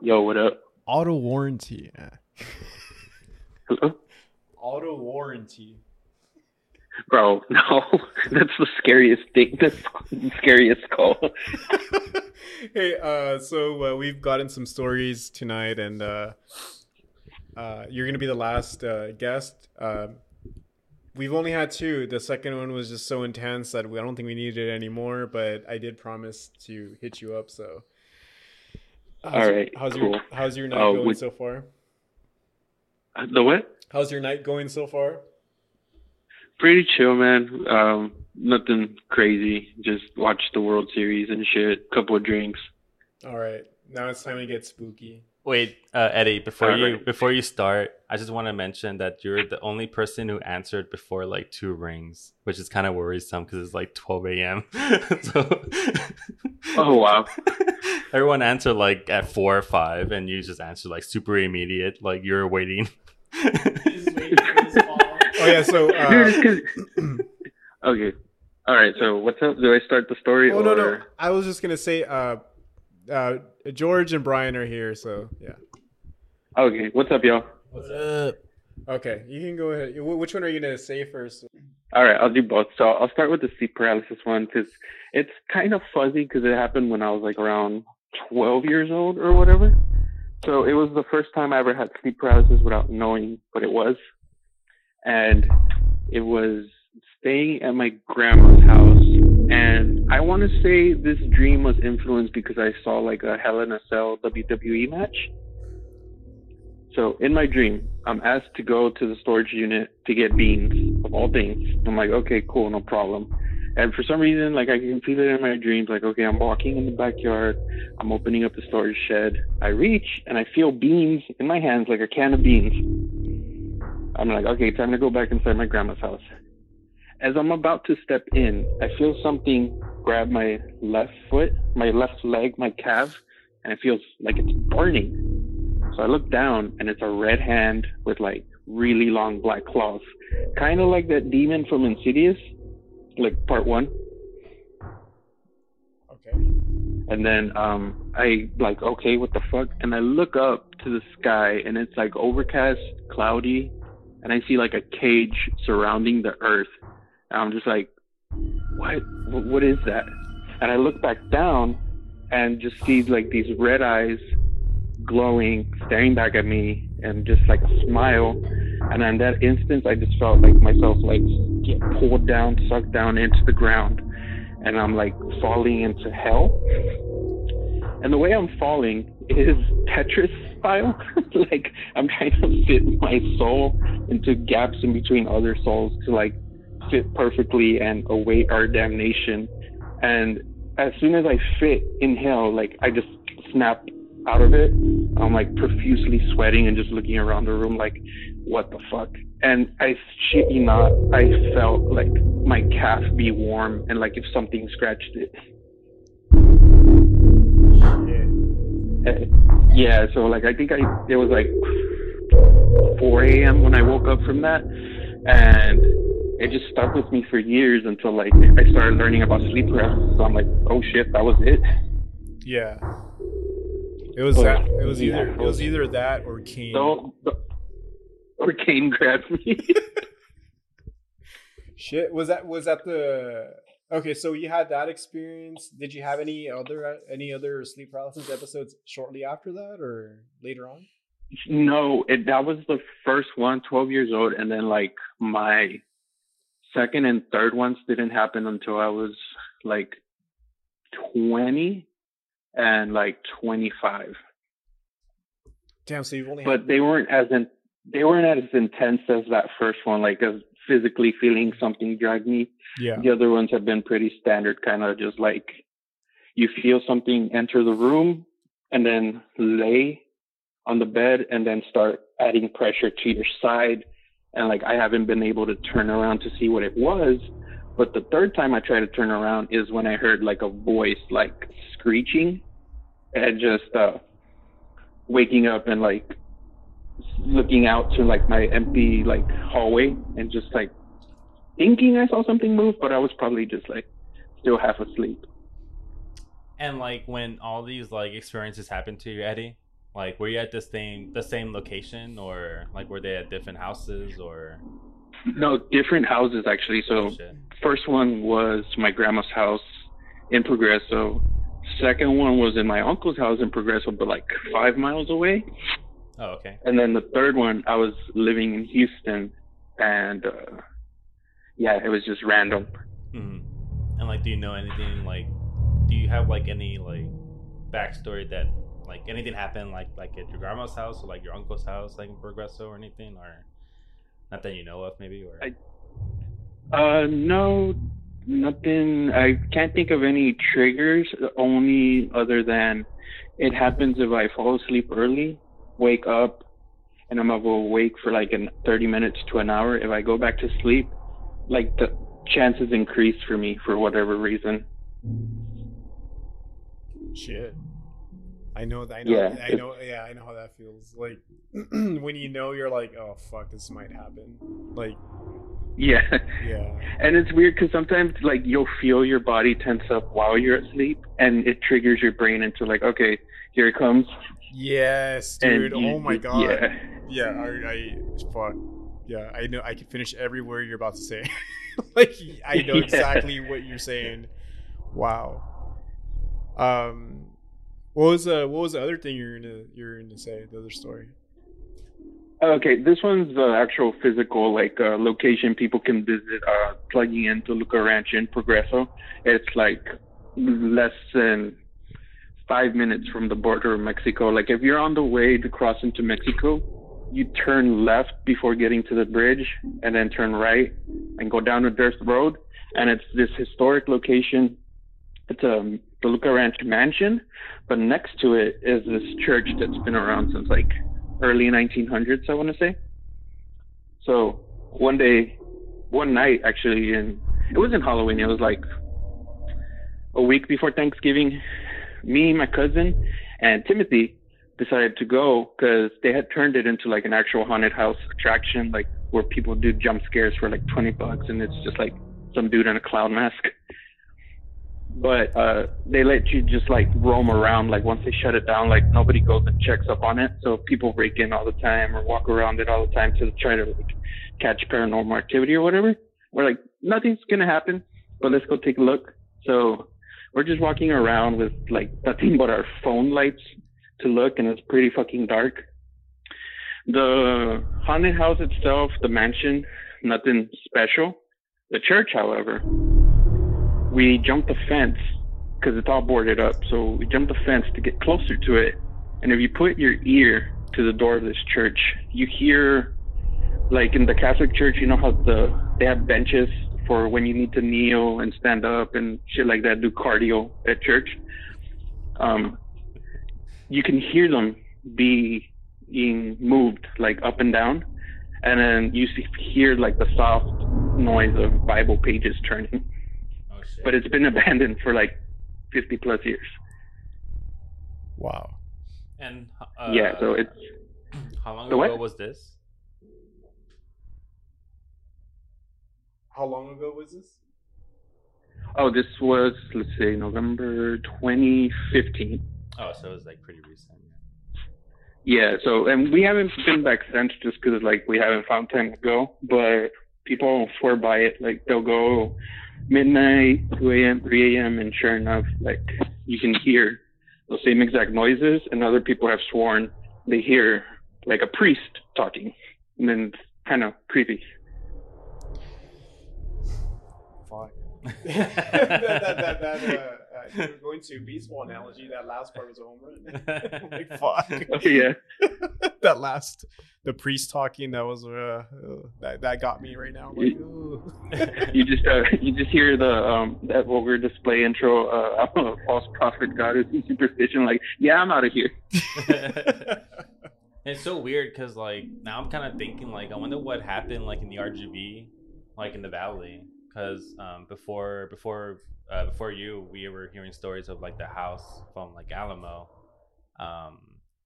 Yo, what up? Auto warranty. Hello? Auto warranty. Bro, no. That's the scariest thing. That's the scariest call. hey, uh, so uh, we've gotten some stories tonight, and uh, uh, you're gonna be the last uh, guest. Uh, we've only had two. The second one was just so intense that we, I don't think we needed it anymore. But I did promise to hit you up. So, how's, All right, how's your how's your night Uh, going would- so far? The what? How's your night going so far? Pretty chill, man. Um, nothing crazy. Just watch the World Series and shit. Couple of drinks. All right, now it's time to get spooky. Wait, uh, Eddie. Before you Alright. before you start, I just want to mention that you're the only person who answered before like two rings, which is kind of worrisome because it's like 12 a.m. so, Oh, wow. Everyone answered like at four or five, and you just answered like super immediate, like you're waiting. Oh yeah, so Dude, uh, it's 'cause- okay. All right. So what's up? Do I start the story? oh or... no no, I was just gonna say uh, uh, George and Brian are here, so yeah. Okay. What's up, y'all? What's up? Okay, you can go ahead. Which one are you gonna say first? All right, I'll do both. So I'll start with the sleep paralysis one because it's kind of fuzzy because it happened when I was like around 12 years old or whatever. So it was the first time I ever had sleep paralysis without knowing what it was. And it was staying at my grandma's house. And I want to say this dream was influenced because I saw like a Hell in a Cell WWE match. So in my dream, I'm asked to go to the storage unit to get beans of all things. I'm like, okay, cool, no problem. And for some reason, like I can feel it in my dreams, like, okay, I'm walking in the backyard, I'm opening up the storage shed. I reach and I feel beans in my hands, like a can of beans. I'm like, okay, time to go back inside my grandma's house. As I'm about to step in, I feel something grab my left foot, my left leg, my calf, and it feels like it's burning. So I look down and it's a red hand with like really long black claws. Kind of like that demon from Insidious, like part one. Okay. And then um I like, okay, what the fuck? And I look up to the sky and it's like overcast, cloudy, and I see like a cage surrounding the earth. And I'm just like, what? What is that? And I look back down and just see like these red eyes glowing, staring back at me, and just like a smile. And in that instance, I just felt like myself like get pulled down, sucked down into the ground, and I'm like falling into hell. And the way I'm falling is Tetris like I'm trying to fit my soul into gaps in between other souls to like fit perfectly and await our damnation. And as soon as I fit in hell, like I just snap out of it. I'm like profusely sweating and just looking around the room like, what the fuck? And I shit you not, I felt like my calf be warm and like if something scratched it. Yeah, so like I think I it was like 4 a.m. when I woke up from that, and it just stuck with me for years until like I started learning about sleep paralysis. So I'm like, oh shit, that was it. Yeah. It was that. It was yeah. either it was either that or Kane. Or Kane grabbed me. Shit, was that was that the okay? So you had that experience. Did you have any other any other sleep paralysis episodes shortly after that, or later on? no, it, that was the first one, 12 years old, and then like my second and third ones didn't happen until I was like 20 and like 25. Damn, so you've only but they weren't as in, they weren't as intense as that first one. Like as physically feeling something drag me. Yeah. The other ones have been pretty standard, kind of just like you feel something enter the room and then lay on the bed and then start adding pressure to your side. And like I haven't been able to turn around to see what it was. But the third time I tried to turn around is when I heard like a voice like screeching and just uh waking up and like looking out to like my empty like hallway and just like thinking I saw something move, but I was probably just like still half asleep. And like when all these like experiences happened to you, Eddie, like were you at the same the same location or like were they at different houses or No, different houses actually. So shit? first one was my grandma's house in Progreso. Second one was in my uncle's house in Progreso, but like five miles away. Oh, okay. And then the third one, I was living in Houston, and uh, yeah, it was just random. hmm And like, do you know anything? Like, do you have like any like backstory that like anything happened like like at your grandma's house or like your uncle's house, like in Progreso or anything, or not that you know of, maybe? Or I- Uh, no, nothing. I can't think of any triggers. Only other than it happens if I fall asleep early, wake up, and I'm awake for like in 30 minutes to an hour. If I go back to sleep, like the chances increase for me for whatever reason. Shit. I know that. I know. Yeah, I know. Yeah, I know how that feels. Like when you know you're like, oh fuck, this might happen. Like, Yeah. yeah, And it's weird because sometimes like you'll feel your body tense up while you're asleep, and it triggers your brain into like, okay, here it comes. Yes, dude. you- oh my god. Yeah. Yeah, I, I fuck. Yeah, I know. I can finish every word you're about to say. like, I know Yeah. exactly what you're saying. Wow. Um, what was uh, what was the other thing you're gonna you're gonna say? The other story. Okay, this one's the actual physical like uh, location people can visit. Uh, plugging in Toluca Ranch in Progreso, it's like less than five minutes from the border of Mexico. Like if you're on the way to cross into Mexico, you turn left before getting to the bridge, and then turn right and go down a dirt road. And it's this historic location. It's a the Luca Ranch mansion, but next to it is this church that's been around since like early 1900s, I want to say. So one day, one night actually, and it wasn't Halloween. It was like a week before Thanksgiving. Me, my cousin, and Timothy decided to go because they had turned it into like an actual haunted house attraction, like where people do jump scares for like 20 bucks, and it's just like some dude in a clown mask. But uh, they let you just like roam around. Like once they shut it down, like nobody goes and checks up on it. So people break in all the time or walk around it all the time to try to like catch paranormal activity or whatever. We're like, nothing's gonna happen, but let's go take a look. So we're just walking around with like nothing but our phone lights to look, and it's pretty fucking dark. The haunted house itself, the mansion, nothing special. The church, however, we jumped the fence because it's all boarded up. So we jumped the fence to get closer to it. And if you put your ear to the door of this church, you hear, like in the Catholic Church, you know how the they have benches for when you need to kneel and stand up and shit like that, do cardio at church. Um, you can hear them be being moved like up and down, and then you see, hear like the soft noise of Bible pages turning. Oh shit. But it's been abandoned for like 50 plus years. Wow. and uh, yeah, so it's how long ago what? was this? How long ago was this? oh, this was let's say November 2015. Oh, so it was like pretty recent. Yeah, so and we haven't been back since just because like we haven't found time to go, but people swear by it. Like they'll go midnight, 2 a.m., 3 a.m., and sure enough, like you can hear the same exact noises, and other people have sworn they hear like a priest talking, and then it's kind of creepy. Fuck. That, that, that, that, uh, uh, you were going to baseball analogy. That last part was a home run. like, fuck. yeah, that last, the priest talking, that was, uh, uh, that, that got me right now. Like, ooh. you just uh, you just hear the um that vulgar display intro. Uh, I'm a false prophet, goddess, and superstition. Like, yeah, I'm out of here. it's so weird because like now I'm kind of thinking like I wonder what happened like in the RGV, like in the valley. Because um, before before uh, before you, we were hearing stories of like the house from like Alamo, um,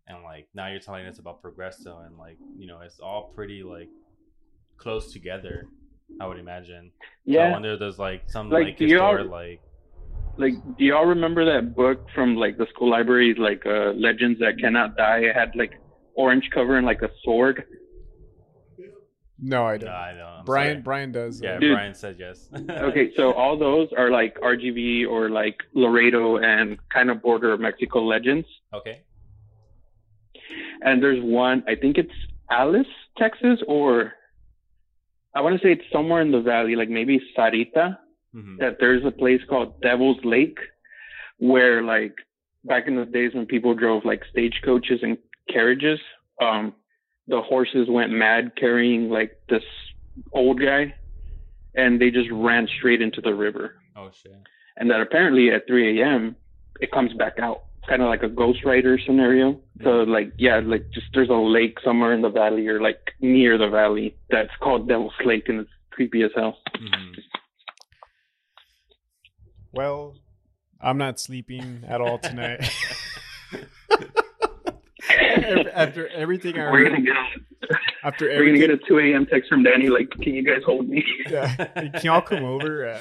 and like now you're telling us about Progreso, and like you know it's all pretty like close together. I would imagine. So I Yeah, wonder if there's like some Like, like, do y'all- historic like like do y'all remember that book from like the school library like uh legends that cannot die it had like orange cover and like a sword no, I don't. I don't. I'm Brian, sorry. Brian does. Yeah, uh, Dude. Brian said yes. okay so all those are like rgv or like laredo and kind of border mexico legends Okay. and there's one i think it's alice texas or i want to say it's somewhere in the valley like maybe sarita hmm that there's a place called Devil's Lake where like back in the days when people drove like stagecoaches and carriages, um, the horses went mad carrying like this old guy and they just ran straight into the river. Oh shit. And that apparently at 3 a.m. it comes back out, kind of like a Ghost Rider scenario. So like, yeah, like just there's a lake somewhere in the valley or like near the valley that's called Devil's Lake and it's creepy as hell. hmm Well, I'm not sleeping at all tonight. after everything I We're gonna heard, get after We're gonna get a 2 a.m. text from Danny like, "Can you guys hold me?" yeah. can y'all come over? Uh,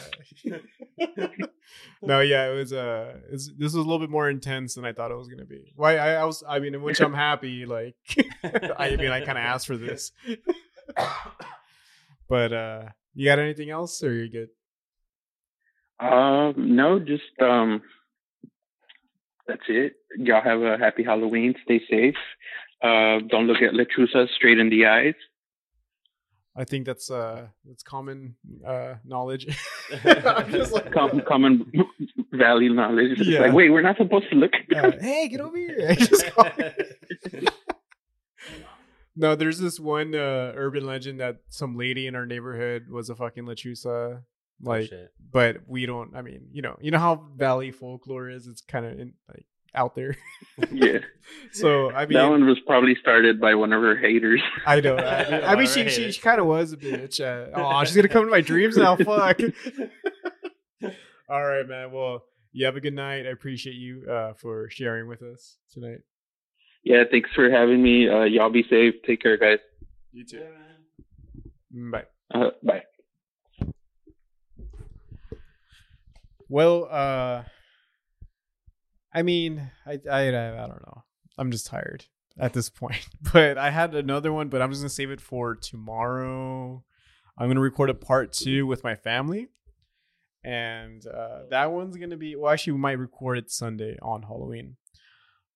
no, yeah, it was. Uh, it's, this was a little bit more intense than I thought it was gonna be. Why? I, I was. I mean, in which I'm happy. Like, I mean, I kind of asked for this. but uh, you got anything else, or you're good? Um, no, just um, that's it. Y'all have a happy Halloween. Stay safe. Uh, don't look at lechuza straight in the eyes. I think that's uh, that's common uh knowledge. I'm like, Com- common valley knowledge. Yeah. Like, wait, we're not supposed to look. uh, hey, get over here! I just call- no, there's this one uh, urban legend that some lady in our neighborhood was a fucking lechuza. Like, shit. but we don't. I mean, you know, you know how valley folklore is. It's kind of like out there. yeah, so I mean, that one was probably started by one of her haters. I know. I mean, I mean she, she she kind of was a bitch. Uh, oh, she's gonna come to my dreams now. Fuck. All right, man. Well, you have a good night. I appreciate you uh, for sharing with us tonight. Yeah, thanks for having me. Uh, y'all be safe. Take care, guys. You too. Bye. Uh, bye. Well, uh, I mean, I, I, I don't know. I'm just tired at this point. But I had another one, but I'm just gonna save it for tomorrow. I'm gonna record a part two with my family, and uh, that one's gonna be. Well, actually, we might record it Sunday on Halloween.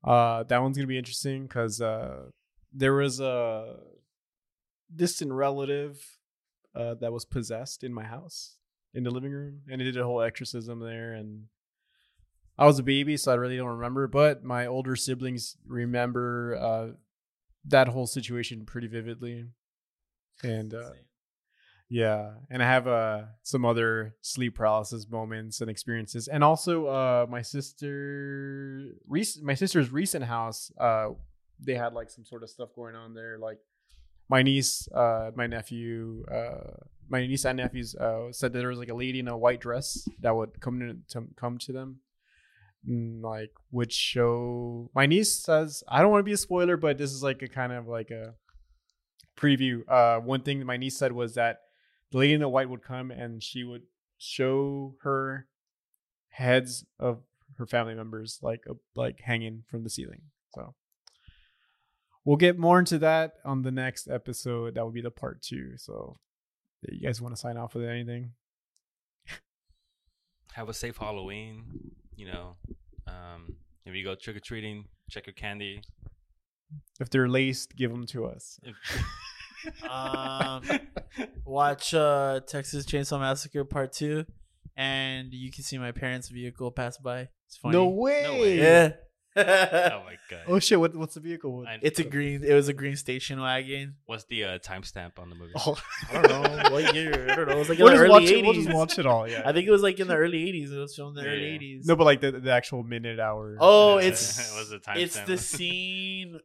Uh, that one's gonna be interesting because uh, there was a distant relative uh, that was possessed in my house in the living room, and it did a whole exorcism there. And I was a baby, so I really don't remember. But my older siblings remember uh, that whole situation pretty vividly, and uh, yeah, and I have uh some other sleep paralysis moments and experiences, and also uh my sister, rec- my sister's recent house, uh they had like some sort of stuff going on there, like my niece, uh my nephew, uh my niece and nephews uh said that there was like a lady in a white dress that would come to, to come to them. mm, Like would show my niece says I don't want to be a spoiler, but this is like a kind of like a preview. Uh, one thing that my niece said was that the lady in the white would come and she would show her heads of her family members like uh, like hanging from the ceiling. So we'll get more into that on the next episode. That will be the part two. So you guys want to sign off with anything? Have a safe Halloween. You know, um, if you go trick or treating, check your candy. If they're laced, give them to us. If- Um, watch uh, Texas Chainsaw Massacre Part Two, and you can see my parents' vehicle pass by. It's funny. No way. No way. Yeah. oh my god! Oh shit! What, what's the vehicle? I- It's a green. It was a green station wagon. What's the uh, timestamp on the movie? Oh, I don't know what year. I don't know. It was like in we'll, the just early watch it, we'll eighties. just watch it all. Yeah. I think it was like in the early eighties. It was filmed in the Yeah. early eighties. no, but like the, the actual minute hour. Oh, Yeah. it's What's the it's timestamp? the scene.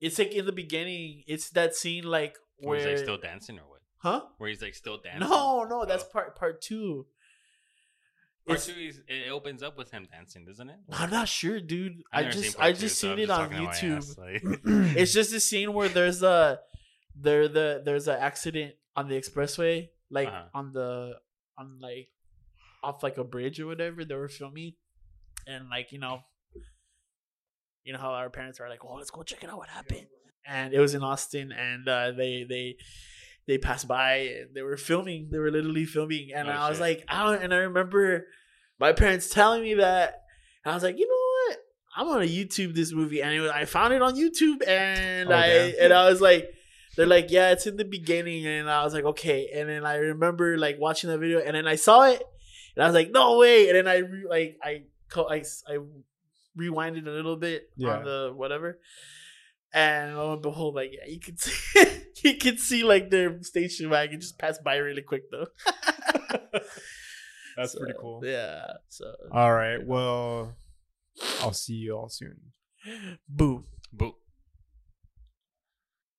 It's like in the beginning. It's that scene like Where where he's like still dancing or what? huh? Where he's like still dancing? No, no, that's Oh. part part two. Part two is it opens up with him dancing, doesn't it? I'm not sure, dude. I I've never seen just I two, just so seen it just on talking out my YouTube. ass, like- it's just a scene where there's a there the there's an accident on the expressway, like Uh-huh. on the on like off like a bridge or whatever. They were filming, and like you know, you know how our parents are like, "Well, let's go check it out. What happened?" And it was in Austin, and uh, they they they passed by. And they were filming. They were literally filming, and Oh, I was shit. like, I don't, and I remember my parents telling me that. And I was like, you know what? I'm gonna YouTube this movie, and I found it on YouTube, and Oh, I damn. and I was like, they're like, yeah, it's in the beginning, and I was like, okay, and then I remember like watching the video, and then I saw it, and I was like, no way, and then I re- like I I I rewinded a little bit Yeah. on the whatever, and lo and behold, like yeah, you could see you could see like their station wagon just pass by really quick though. That's So, pretty cool. Yeah. So All right. Well, I'll see you all soon. boo. Boo.